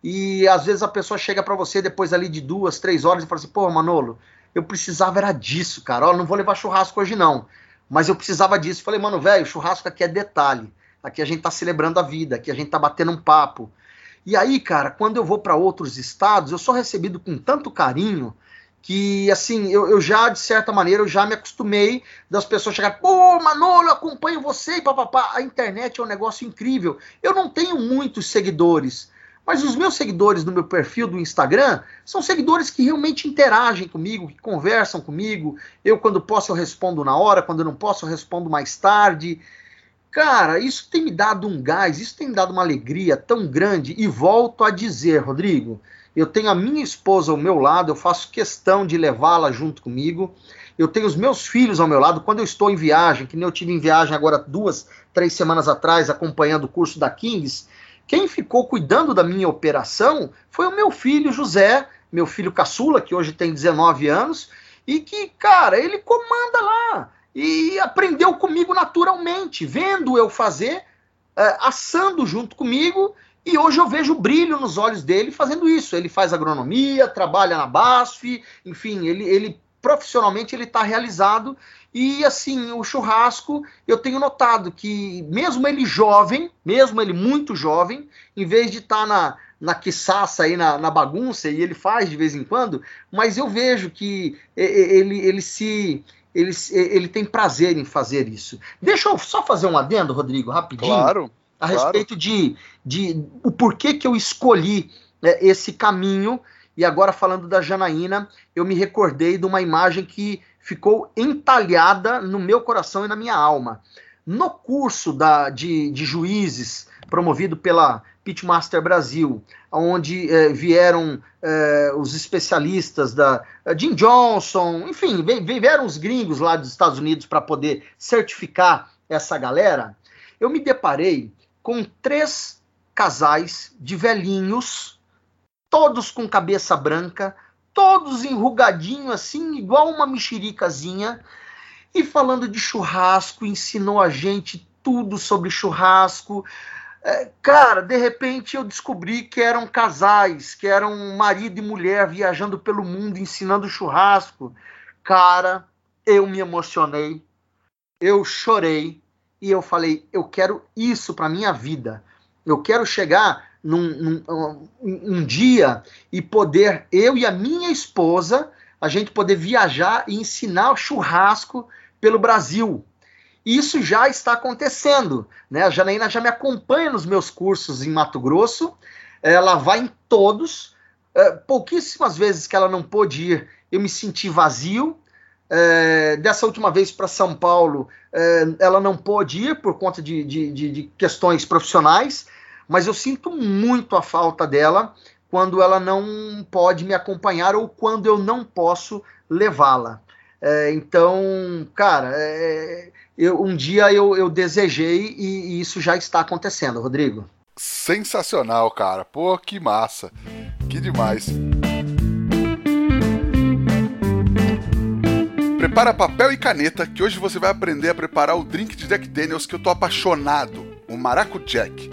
E às vezes a pessoa chega para você depois ali de duas, três horas e fala assim: pô, Manolo, eu precisava era disso, cara. Ó, não vou levar churrasco hoje não, mas eu precisava disso. Falei, mano, velho, churrasco aqui é detalhe. Aqui a gente tá celebrando a vida, aqui a gente tá batendo um papo. E aí, cara, quando eu vou para outros estados, eu sou recebido com tanto carinho que, assim, eu, eu, já, de certa maneira, eu já me acostumei das pessoas chegarem, pô, Manolo, acompanho você e papapá. A internet é um negócio incrível. Eu não tenho muitos seguidores, mas os meus seguidores no meu perfil do Instagram são seguidores que realmente interagem comigo, que conversam comigo. Eu, quando posso, eu respondo na hora, quando eu não posso, eu respondo mais tarde. Cara, isso tem me dado um gás, isso tem me dado uma alegria tão grande. E volto a dizer, Rodrigo, eu tenho a minha esposa ao meu lado, eu faço questão de levá-la junto comigo. Eu tenho os meus filhos ao meu lado. Quando eu estou em viagem, que nem eu tive em viagem agora duas, três semanas atrás, acompanhando o curso da Kings, quem ficou cuidando da minha operação foi o meu filho José, meu filho caçula, que hoje tem 19 anos, e que, cara, ele comanda lá e aprendeu comigo naturalmente, vendo eu fazer, é, assando junto comigo, e hoje eu vejo brilho nos olhos dele fazendo isso. Ele faz agronomia, trabalha na BASF, enfim, ele, ele profissionalmente ele está realizado. E assim, o churrasco, eu tenho notado que, mesmo ele jovem, mesmo ele muito jovem, em vez de estar tá na, na quiçaça aí, na, na, bagunça, e ele faz de vez em quando, mas eu vejo que ele, ele se ele, ele tem prazer em fazer isso. Deixa eu só fazer um adendo, Rodrigo, rapidinho. Claro. A claro. respeito de, de o porquê que eu escolhi né, esse caminho. E agora, falando da Janaína, eu me recordei de uma imagem que ficou entalhada no meu coração e na minha alma. No curso da, de, de juízes promovido pela Pitmaster Brasil, onde eh, vieram eh, os especialistas da uh, Jim Johnson, enfim, vieram os gringos lá dos Estados Unidos para poder certificar essa galera. Eu me deparei com três casais de velhinhos, todos com cabeça branca, todos enrugadinho assim, igual uma mexericazinha, e falando de churrasco, ensinou a gente tudo sobre churrasco, é, cara, de repente eu descobri que eram casais, que eram marido e mulher viajando pelo mundo ensinando churrasco. Cara, eu me emocionei, eu chorei e eu falei: eu quero isso para minha vida. Eu quero chegar num, num um, um dia e poder, eu e a minha esposa, a gente poder viajar e ensinar churrasco pelo Brasil isso já está acontecendo. Né? A Janaína já me acompanha nos meus cursos em Mato Grosso, ela vai em todos. É, pouquíssimas vezes que ela não pôde ir, eu me senti vazio. É, dessa última vez para São Paulo, é, ela não pôde ir por conta de, de, de, de questões profissionais, mas eu sinto muito a falta dela quando ela não pode me acompanhar ou quando eu não posso levá-la. É, então, cara, é, eu, um dia eu, eu desejei e, e, isso já está acontecendo, Rodrigo. Sensacional, cara. Pô, que massa. Que demais. Prepara papel e caneta que hoje você vai aprender a preparar o drink de Jack Daniels que eu tô apaixonado, o Maracu Jack.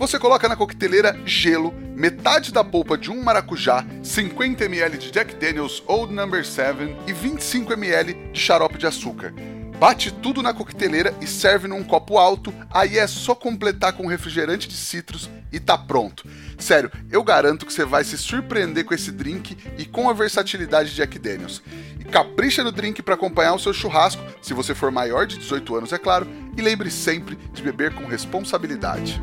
Você coloca na coqueteleira gelo, metade da polpa de um maracujá, 50 ml de Jack Daniels Old Number 7 e 25 ml de xarope de açúcar. Bate tudo na coqueteleira e serve num copo alto, aí é só completar com refrigerante de citros e tá pronto. Sério, eu garanto que você vai se surpreender com esse drink e com a versatilidade de Jack Daniels. E capricha no drink para acompanhar o seu churrasco, se você for maior de 18 anos, é claro, e lembre sempre de beber com responsabilidade.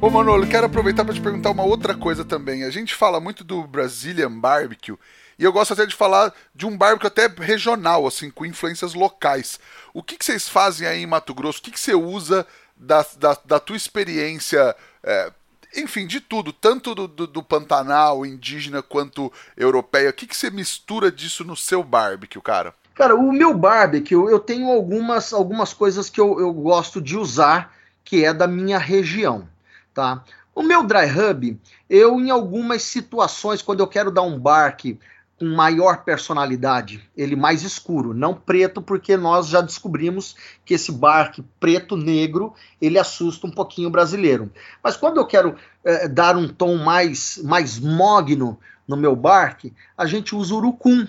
Ô Manolo, quero aproveitar para te perguntar uma outra coisa também. A gente fala muito do Brazilian Barbecue e eu gosto até de falar de um barbecue até regional, assim, com influências locais. O que, que vocês fazem aí em Mato Grosso? O que, que você usa da, da, da tua experiência? É, enfim, de tudo, tanto do, do, do, Pantanal, indígena, quanto europeia. O que, que você mistura disso no seu barbecue, cara? Cara, o meu barbecue, eu tenho algumas, algumas coisas que eu, eu gosto de usar, que é da minha região, tá? O meu dry hub, eu em algumas situações, quando eu quero dar um barque com maior personalidade, ele mais escuro, não preto, porque nós já descobrimos que esse barque preto-negro ele assusta um pouquinho o brasileiro. Mas quando eu quero é, dar um tom mais, mais mogno no meu barque, a gente usa urucum.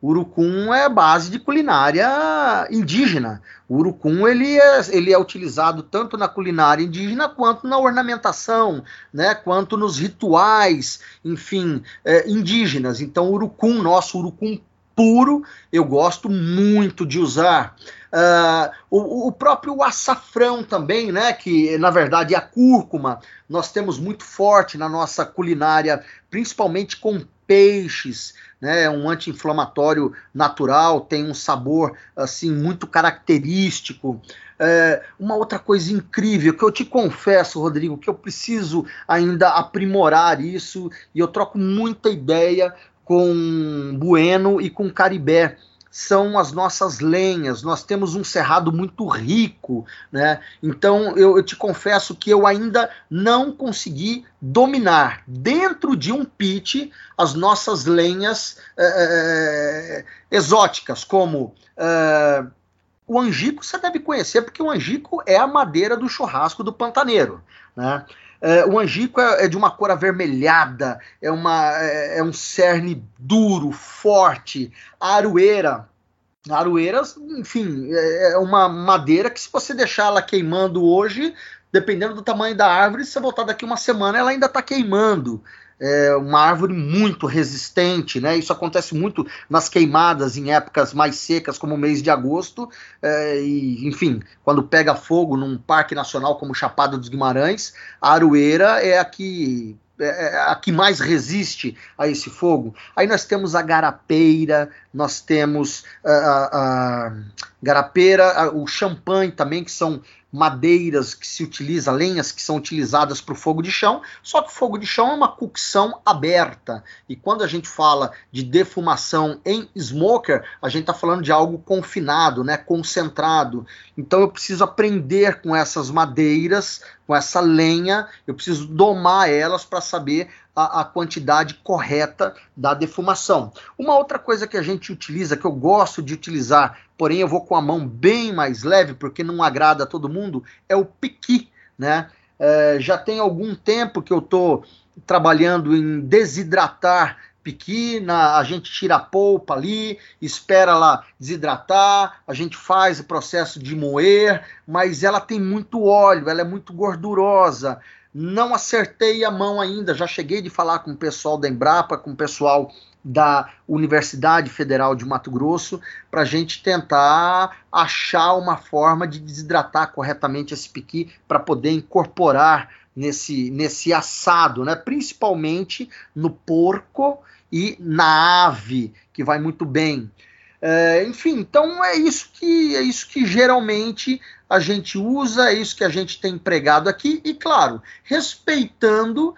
Urucum é base de culinária indígena. O urucum ele é, ele é utilizado tanto na culinária indígena quanto na ornamentação, né, quanto nos rituais, enfim, é, indígenas. Então, o urucum, nosso urucum puro, eu gosto muito de usar. Uh, o, o, próprio açafrão também, né? Que na verdade é a cúrcuma, nós temos muito forte na nossa culinária, principalmente com peixes, né? É um anti-inflamatório natural, tem um sabor assim muito característico. É, uma outra coisa incrível que eu te confesso, Rodrigo, que eu preciso ainda aprimorar isso e eu troco muita ideia com Bueno e com Caribé são as nossas lenhas. Nós temos um cerrado muito rico, né? Então eu, eu, te confesso que eu ainda não consegui dominar dentro de um pit as nossas lenhas é, exóticas, como é, o angico. Você deve conhecer porque o angico é a madeira do churrasco do pantaneiro, né? É, o angico é, é, de uma cor avermelhada, é, uma, é, é um cerne duro, forte. A aroeira, a enfim, é, é uma madeira que se você deixar ela queimando hoje, dependendo do tamanho da árvore, se você voltar daqui uma semana, ela ainda está queimando é uma árvore muito resistente, né? Isso acontece muito nas queimadas em épocas mais secas, como o mês de agosto, é, e enfim, quando pega fogo num parque nacional como Chapada dos Guimarães, a aroeira é a que é, é a que mais resiste a esse fogo. Aí nós temos a garapeira, nós temos a, a, a garapeira, a, o champanhe também, que são madeiras que se utiliza, lenhas que são utilizadas para o fogo de chão, só que o fogo de chão é uma cocção aberta. E quando a gente fala de defumação em smoker, a gente está falando de algo confinado, né, concentrado. Então eu preciso aprender com essas madeiras, com essa lenha, eu preciso domar elas para saber a, a, quantidade correta da defumação. Uma outra coisa que a gente utiliza, que eu gosto de utilizar, porém eu vou com a mão bem mais leve, porque não agrada a todo mundo, é o piqui, né? É, já tem algum tempo que eu estou trabalhando em desidratar piqui, na, a gente tira a polpa ali, espera ela desidratar, a gente faz o processo de moer, mas ela tem muito óleo, ela é muito gordurosa, não acertei a mão ainda, já cheguei de falar com o pessoal da Embrapa, com o pessoal da Universidade Federal de Mato Grosso, para a gente tentar achar uma forma de desidratar corretamente esse piqui para poder incorporar nesse, nesse assado, né? principalmente no porco e na ave, que vai muito bem. É, enfim, então é isso que é isso que geralmente a gente usa, é isso que a gente tem empregado aqui, e claro, respeitando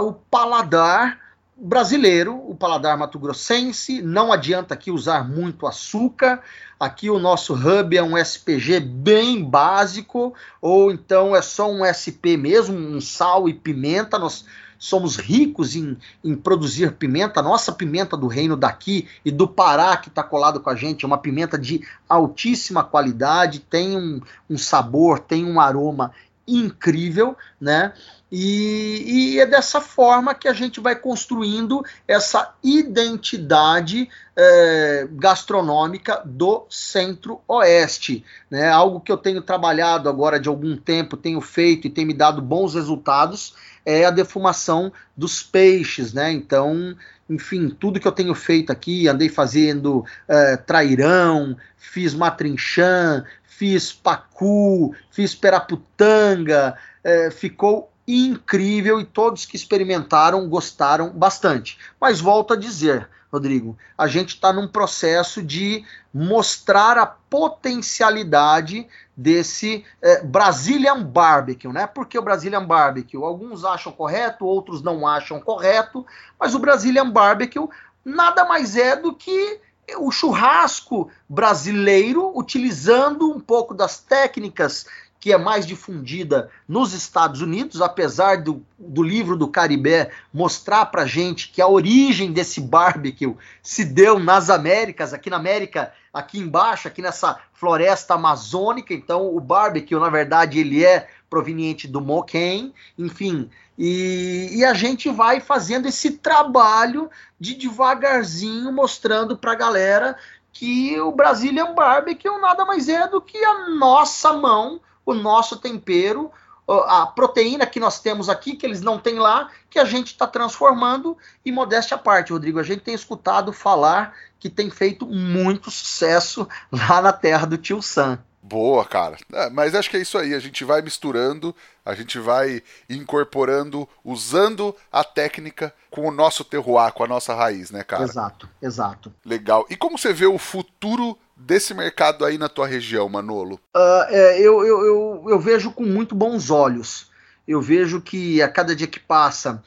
o paladar brasileiro, o paladar mato-grossense, não adianta aqui usar muito açúcar. Aqui o nosso hub é um SPG bem básico, ou então é só um SP mesmo, um sal e pimenta. Nós somos ricos em, em produzir pimenta. Nossa pimenta do reino daqui e do Pará, que está colado com a gente, é uma pimenta de altíssima qualidade, tem um, um sabor, tem um aroma incrível, né? E, e, é dessa forma que a gente vai construindo essa identidade é, gastronômica do Centro-Oeste. Né? Algo que eu tenho trabalhado agora de algum tempo, tenho feito e tem me dado bons resultados, é a defumação dos peixes. Né? Então, enfim, tudo que eu tenho feito aqui, andei fazendo é, trairão, fiz matrinchã, fiz pacu, fiz peraputanga, é, ficou incrível e todos que experimentaram gostaram bastante. Mas volto a dizer, Rodrigo, a gente está num processo de mostrar a potencialidade desse é, Brazilian Barbecue, né? Porque o Brazilian Barbecue, alguns acham correto, outros não acham correto, mas o Brazilian Barbecue nada mais é do que o churrasco brasileiro utilizando um pouco das técnicas que é mais difundida nos Estados Unidos, apesar do, do livro do Caribé mostrar para gente que a origem desse barbecue se deu nas Américas, aqui na América, aqui embaixo, aqui nessa floresta amazônica. Então, o barbecue, na verdade, ele é proveniente do Moquém, enfim. E, e a gente vai fazendo esse trabalho de devagarzinho mostrando para a galera que o Brazilian Barbecue nada mais é do que a nossa mão o nosso tempero, a proteína que nós temos aqui, que eles não têm lá, que a gente está transformando. E modéstia à parte, Rodrigo, a gente tem escutado falar que tem feito muito sucesso lá na terra do tio Sam. Boa, cara. É, mas acho que é isso aí. A gente vai misturando, a gente vai incorporando, usando a técnica com o nosso terroir, com a nossa raiz, né, cara? Exato, exato. Legal. E como você vê o futuro desse mercado aí na tua região, Manolo? Uh, é, eu, eu, eu, eu, vejo com muito bons olhos. Eu vejo que a cada dia que passa,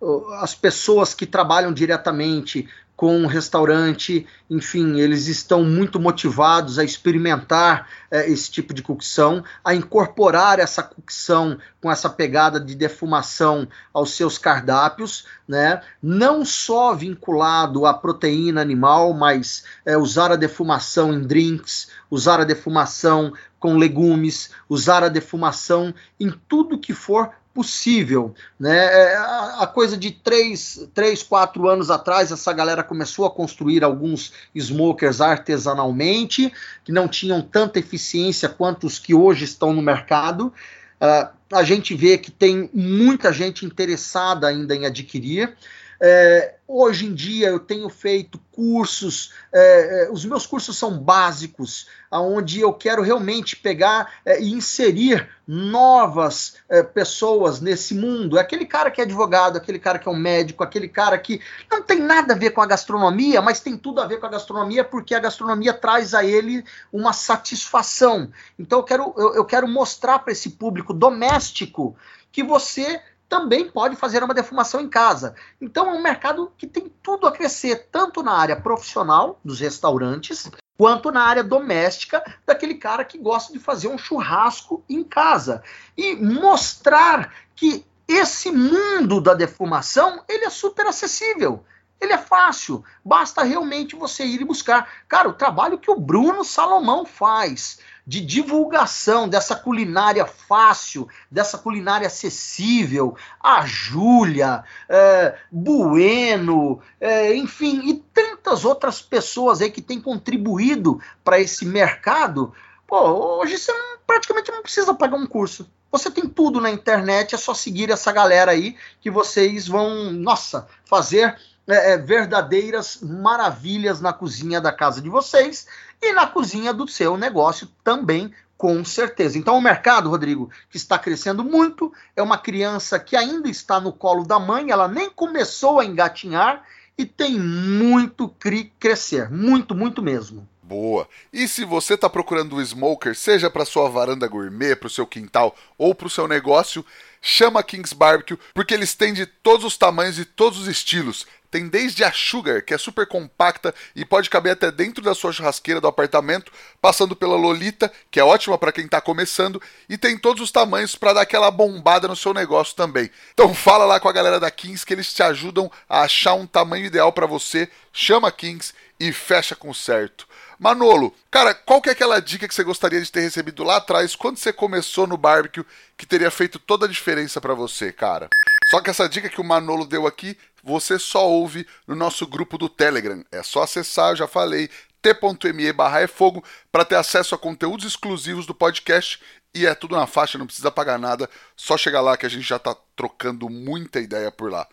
uh, as pessoas que trabalham diretamente com um restaurante, enfim, eles estão muito motivados a experimentar é, esse tipo de cocção, a incorporar essa cocção com essa pegada de defumação aos seus cardápios, né? Não só vinculado à proteína animal, mas é, usar a defumação em drinks, usar a defumação com legumes, usar a defumação em tudo que for possível. Né? É, a coisa de três, três, quatro anos atrás, essa galera começou a construir alguns smokers artesanalmente, que não tinham tanta eficiência quanto os que hoje estão no mercado. Uh, a gente vê que tem muita gente interessada ainda em adquirir. É, hoje em dia eu tenho feito cursos, é, é, os meus cursos são básicos, onde eu quero realmente pegar é, e inserir novas é, pessoas nesse mundo. Aquele cara que é advogado, aquele cara que é um médico, aquele cara que não tem nada a ver com a gastronomia, mas tem tudo a ver com a gastronomia porque a gastronomia traz a ele uma satisfação. Então eu quero, eu, eu quero mostrar para esse público doméstico que você também pode fazer uma defumação em casa. Então é um mercado que tem tudo a crescer, tanto na área profissional dos restaurantes, quanto na área doméstica daquele cara que gosta de fazer um churrasco em casa e mostrar que esse mundo da defumação ele é super acessível. Ele é fácil, basta realmente você ir buscar. Cara, o trabalho que o Bruno Salomão faz de divulgação dessa culinária fácil, dessa culinária acessível, a Júlia, é, Bueno, é, enfim, e tantas outras pessoas aí que têm contribuído para esse mercado. Pô, hoje você não, praticamente não precisa pagar um curso. Você tem tudo na internet, é só seguir essa galera aí que vocês vão, nossa, fazer é, é, verdadeiras maravilhas na cozinha da casa de vocês e na cozinha do seu negócio também, com certeza. Então, o mercado, Rodrigo, que está crescendo muito, é uma criança que ainda está no colo da mãe, ela nem começou a engatinhar e tem muito cri crescer, muito, muito mesmo. Boa. E se você está procurando um smoker, seja para sua varanda gourmet, para o seu quintal ou para o seu negócio, chama Kings Barbecue, porque eles têm de todos os tamanhos e todos os estilos. Tem desde a Sugar, que é super compacta e pode caber até dentro da sua churrasqueira do apartamento, passando pela Lolita, que é ótima para quem está começando, e tem todos os tamanhos para dar aquela bombada no seu negócio também. Então fala lá com a galera da Kings que eles te ajudam a achar um tamanho ideal para você. Chama Kings e fecha com certo. Manolo, cara, qual que é aquela dica que você gostaria de ter recebido lá atrás, quando você começou no barbecue, que teria feito toda a diferença para você, cara? Só que essa dica que o Manolo deu aqui, você só ouve no nosso grupo do Telegram. É só acessar, eu já falei, t.me barra é fogo para ter acesso a conteúdos exclusivos do podcast e é tudo na faixa, não precisa pagar nada, só chegar lá que a gente já tá trocando muita ideia por lá.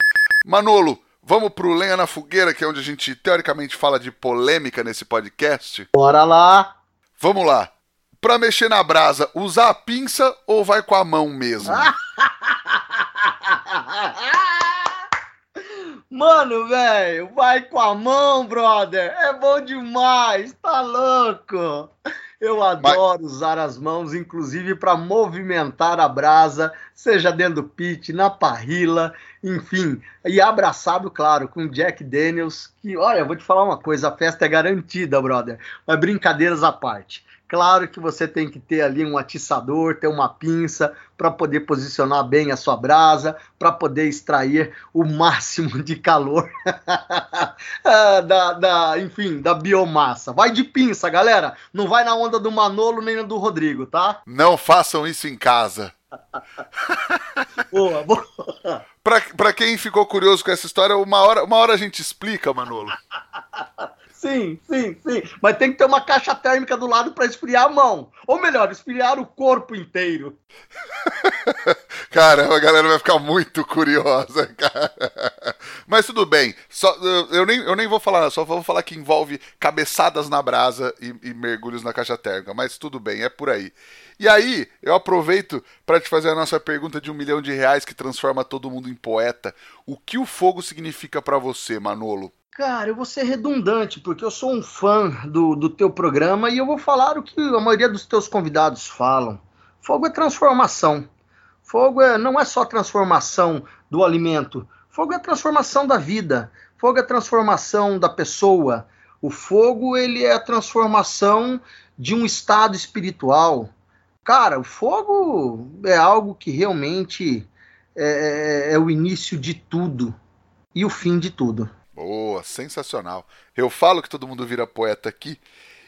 Manolo, Vamos pro Lenha na Fogueira, que é onde a gente teoricamente fala de polêmica nesse podcast? Bora lá! Vamos lá. Pra mexer na brasa, usar a pinça ou vai com a mão mesmo? Mano, velho, vai com a mão, brother. É bom demais, tá louco? Eu adoro Mas... usar as mãos, inclusive para movimentar a brasa, seja dentro do pit, na parrila, enfim. E abraçado, claro, com Jack Daniels, que, olha, vou te falar uma coisa, a festa é garantida, brother. Mas brincadeiras à parte. Claro que você tem que ter ali um atiçador, ter uma pinça para poder posicionar bem a sua brasa, para poder extrair o máximo de calor ah, da, da, enfim, da biomassa. Vai de pinça, galera. Não vai na onda do Manolo nem na do Rodrigo, tá? Não façam isso em casa. boa, boa. Pra, pra quem ficou curioso com essa história, uma hora, uma hora a gente explica, Manolo. Sim, sim, sim. Mas tem que ter uma caixa térmica do lado para esfriar a mão. Ou melhor, esfriar o corpo inteiro. Cara, a galera vai ficar muito curiosa, cara. Mas tudo bem. Só, eu, nem, eu nem vou falar, só vou falar que envolve cabeçadas na brasa e, e mergulhos na caixa térmica. Mas tudo bem, é por aí. E aí, eu aproveito para te fazer a nossa pergunta de um milhão de reais que transforma todo mundo em poeta. O que o fogo significa para você, Manolo? Cara, eu vou ser redundante, porque eu sou um fã do, do teu programa e eu vou falar o que a maioria dos teus convidados falam. Fogo é transformação. Fogo é, não é só transformação do alimento. Fogo é transformação da vida. Fogo é transformação da pessoa. O fogo, ele é a transformação de um estado espiritual. Cara, o fogo é algo que realmente é, é, é o início de tudo e o fim de tudo. Boa, sensacional. Eu falo que todo mundo vira poeta aqui.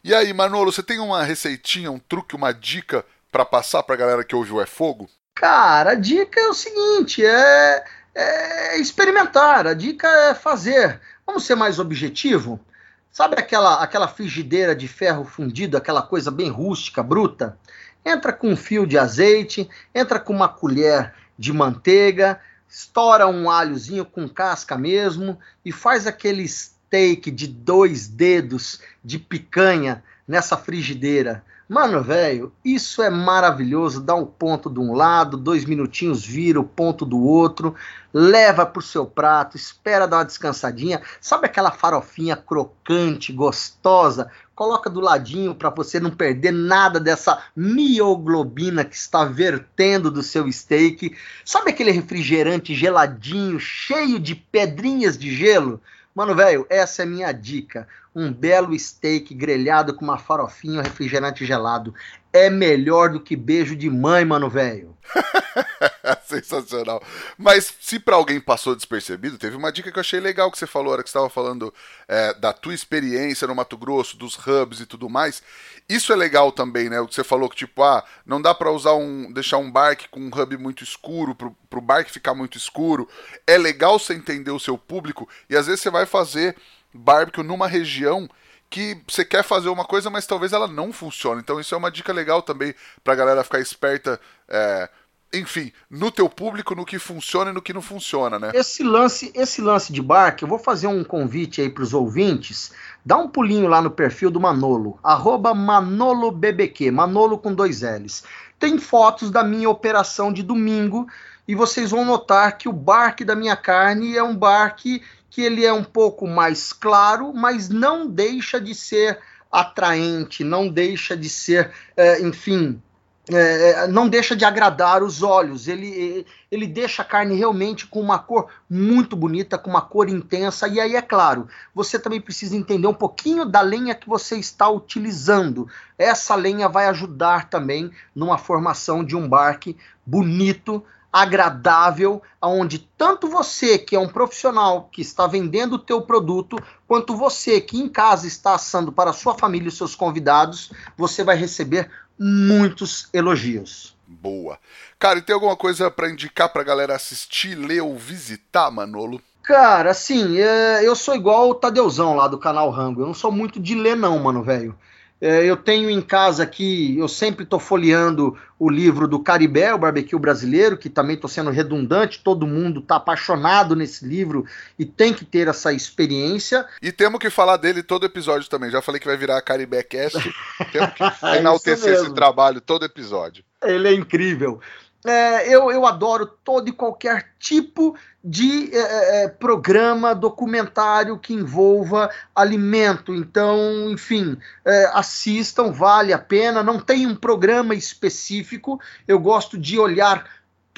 E aí, Manolo, você tem uma receitinha, um truque, uma dica para passar pra galera que ouve o É Fogo? Cara, a dica é o seguinte: é, é experimentar, a dica é fazer. Vamos ser mais objetivo? Sabe aquela, aquela frigideira de ferro fundido, aquela coisa bem rústica, bruta? Entra com um fio de azeite, entra com uma colher de manteiga, estoura um alhozinho com casca mesmo e faz aquele steak de dois dedos de picanha nessa frigideira. Mano, velho, isso é maravilhoso. Dá um ponto de um lado, dois minutinhos vira o ponto do outro, leva pro seu prato, espera dar uma descansadinha. Sabe aquela farofinha crocante, gostosa? Coloca do ladinho para você não perder nada dessa mioglobina que está vertendo do seu steak. Sabe aquele refrigerante geladinho, cheio de pedrinhas de gelo? Mano, velho, essa é minha dica. Um belo steak grelhado com uma farofinha, um refrigerante gelado. É melhor do que beijo de mãe, mano, velho. Sensacional. Mas se para alguém passou despercebido, teve uma dica que eu achei legal que você falou, era que estava falando é, da tua experiência no Mato Grosso, dos hubs e tudo mais. Isso é legal também, né? O que você falou que, tipo, ah, não dá para usar um. deixar um barque com um hub muito escuro, pro, pro barque ficar muito escuro. É legal você entender o seu público e às vezes você vai fazer barbecue numa região que você quer fazer uma coisa, mas talvez ela não funcione. Então isso é uma dica legal também pra galera ficar esperta. É, enfim, no teu público, no que funciona e no que não funciona, né? Esse lance, esse lance de barco, eu vou fazer um convite aí para os ouvintes. Dá um pulinho lá no perfil do Manolo, arroba ManoloBBQ, Manolo com dois L's. Tem fotos da minha operação de domingo e vocês vão notar que o barque da minha carne é um barque que ele é um pouco mais claro, mas não deixa de ser atraente, não deixa de ser, é, enfim, é, é, não deixa de agradar os olhos. Ele, ele deixa a carne realmente com uma cor muito bonita, com uma cor intensa. E aí, é claro, você também precisa entender um pouquinho da lenha que você está utilizando. Essa lenha vai ajudar também numa formação de um barque bonito, agradável, onde tanto você que é um profissional que está vendendo o teu produto, quanto você que em casa está assando para sua família e seus convidados, você vai receber muitos elogios. Boa. Cara, e tem alguma coisa para indicar pra galera assistir, ler ou visitar, Manolo? Cara, assim, é, eu sou igual o Tadeuzão lá do canal Rango. Eu não sou muito de ler, não, mano, velho. É, eu tenho em casa aqui, eu sempre estou folheando o livro do Caribé, o barbecue brasileiro, que também estou sendo redundante, todo mundo está apaixonado nesse livro e tem que ter essa experiência. E temos que falar dele todo episódio também. Já falei que vai virar Caribé Cast. temos que é enaltecer esse trabalho todo episódio. Ele é incrível. É, eu, eu adoro todo e qualquer tipo de é, é, é, programa, documentário que envolva alimento. Então, enfim, é, assistam, vale a pena. Não tem um programa específico. Eu gosto de olhar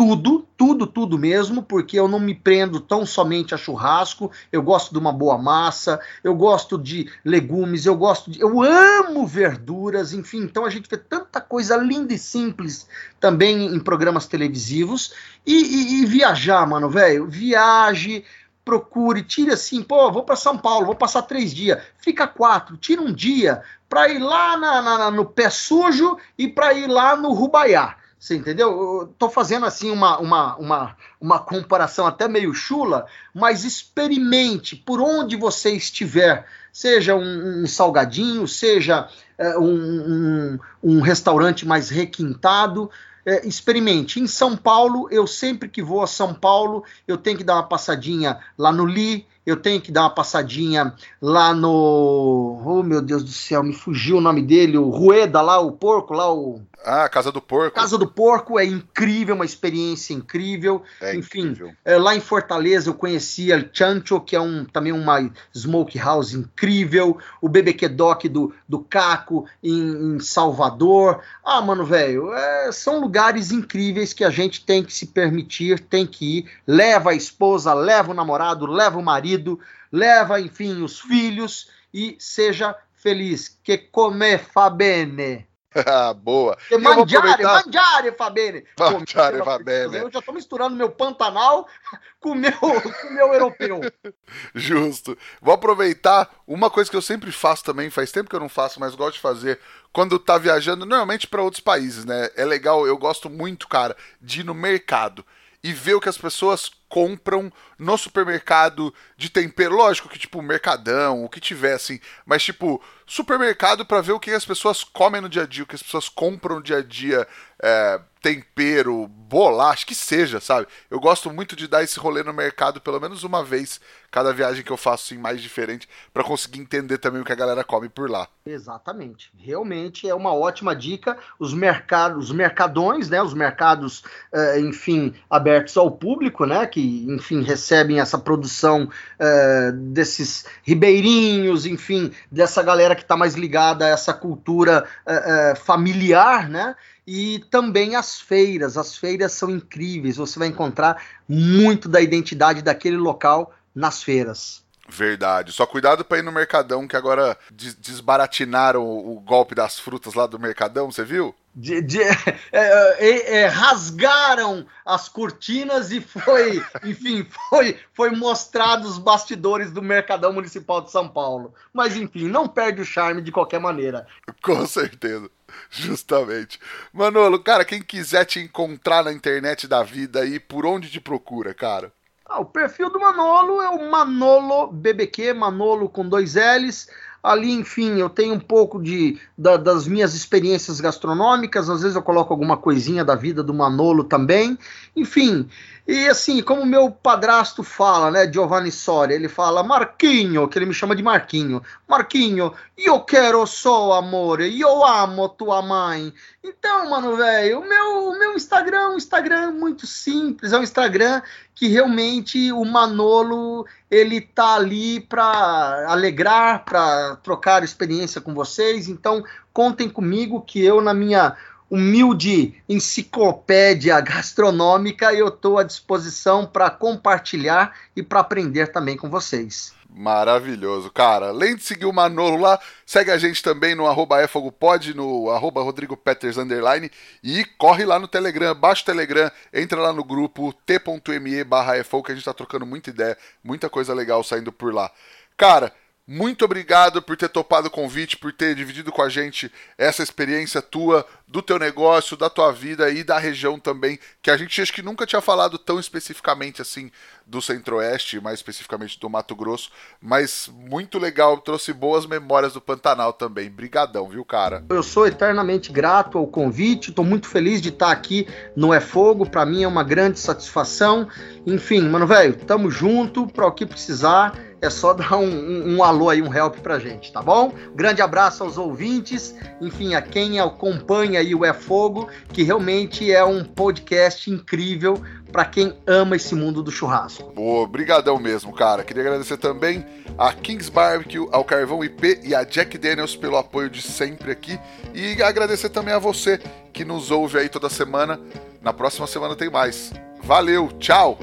tudo, tudo, tudo mesmo, porque eu não me prendo tão somente a churrasco, eu gosto de uma boa massa, eu gosto de legumes, eu gosto de. Eu amo verduras, enfim, então a gente vê tanta coisa linda e simples também em programas televisivos. E, e, e viajar, mano, velho, viaje procure, tire assim, pô, vou para São Paulo, vou passar três dias, fica quatro, tira um dia para ir lá na, na, no pé sujo e para ir lá no Rubaiá. Você entendeu? Eu tô fazendo assim uma, uma, uma, uma comparação até meio chula, mas experimente por onde você estiver, seja um, um salgadinho, seja é, um, um, um, restaurante mais requintado, é, experimente. Em São Paulo, eu sempre que vou a São Paulo, eu tenho que dar uma passadinha lá no Li, eu tenho que dar uma passadinha lá no. Oh, meu Deus do céu, me fugiu o nome dele, o Rueda lá, o porco lá, o. Ah, Casa do Porco. Casa do Porco é incrível, uma experiência incrível. É Enfim, incrível. É, lá em Fortaleza eu conheci a Chancho, que é um, também uma smoke house incrível. O BBQ Doc do, do Caco em, em Salvador. Ah, mano, velho, é, são lugares incríveis que a gente tem que se permitir, tem que ir. Leva a esposa, leva o namorado, leva o marido, leva, enfim, os filhos e seja feliz. Que come fa bene. Boa. E mangiare, mangiare, Fabene. Mangiare, Fabene. Eu já estou misturando meu Pantanal com meu, o meu europeu. Justo. Vou aproveitar uma coisa que eu sempre faço também, faz tempo que eu não faço, mas gosto de fazer quando tá viajando, normalmente para outros países, né? É legal, eu gosto muito, cara, de ir no mercado e ver o que as pessoas compram no supermercado de tempero. Lógico que, tipo, mercadão, o que tiver, assim. Mas, tipo, supermercado para ver o que as pessoas comem no dia a dia, o que as pessoas compram no dia a dia. É, tempero, bolacha, que seja, sabe? Eu gosto muito de dar esse rolê no mercado pelo menos uma vez cada viagem que eu faço assim, mais diferente para conseguir entender também o que a galera come por lá. Exatamente. Realmente é uma ótima dica. Os mercados, os mercadões, né, os mercados, uh, enfim, abertos ao público, né, que, enfim, recebem essa produção uh, desses ribeirinhos, enfim, dessa galera que está mais ligada a essa cultura uh, familiar, né? E também as feiras. As feiras são incríveis, você vai encontrar muito da identidade daquele local nas feiras. Verdade. Só cuidado para ir no Mercadão, que agora desbaratinaram o, golpe das frutas lá do Mercadão, você viu? De, de, é, é, é, rasgaram as cortinas e foi, enfim, foi, foi mostrado os bastidores do Mercadão Municipal de São Paulo. Mas enfim, não perde o charme de qualquer maneira. Com certeza. Justamente. Manolo, cara, quem quiser te encontrar na internet da vida aí, por onde te procura, cara? Ah, o perfil do Manolo é o Manolo BBQ, Manolo com dois L's. Ali, enfim, eu tenho um pouco de da, das minhas experiências gastronômicas, às vezes eu coloco alguma coisinha da vida do Manolo também. Enfim, e assim, como meu padrasto fala, né, Giovanni Soria, ele fala Marquinho, que ele me chama de Marquinho. Marquinho, eu quero só amore, eu amo tua mãe. Então, mano, velho, o meu, o meu Instagram é um Instagram muito simples, é um Instagram que realmente o Manolo, ele tá ali para alegrar, para trocar experiência com vocês. Então, contem comigo que eu, na minha humilde enciclopédia gastronômica, eu estou à disposição para compartilhar e para aprender também com vocês. Maravilhoso, cara. Além de seguir o Manolo lá, segue a gente também no arroba efogopod, no arroba Rodrigo Peters underline, e corre lá no Telegram, baixa o Telegram, entra lá no grupo t.me barra que a gente tá trocando muita ideia, muita coisa legal saindo por lá. Cara, muito obrigado por ter topado o convite, por ter dividido com a gente essa experiência tua, do teu negócio, da tua vida e da região também, que a gente acho que nunca tinha falado tão especificamente assim do Centro-Oeste, mais especificamente do Mato Grosso, mas muito legal, trouxe boas memórias do Pantanal também. Brigadão, viu, cara? Eu sou eternamente grato ao convite, estou muito feliz de estar aqui no É Fogo, para mim é uma grande satisfação. Enfim, mano, velho, tamo junto para o que precisar é só dar um, um, um, alô aí, um help pra gente, tá bom? Grande abraço aos ouvintes, enfim, a quem acompanha aí o É Fogo, que realmente é um podcast incrível para quem ama esse mundo do churrasco. Boa, brigadão mesmo, cara. Queria agradecer também a Kings Barbecue, ao Carvão IP e a Jack Daniels pelo apoio de sempre aqui e agradecer também a você que nos ouve aí toda semana. Na próxima semana tem mais. Valeu, tchau!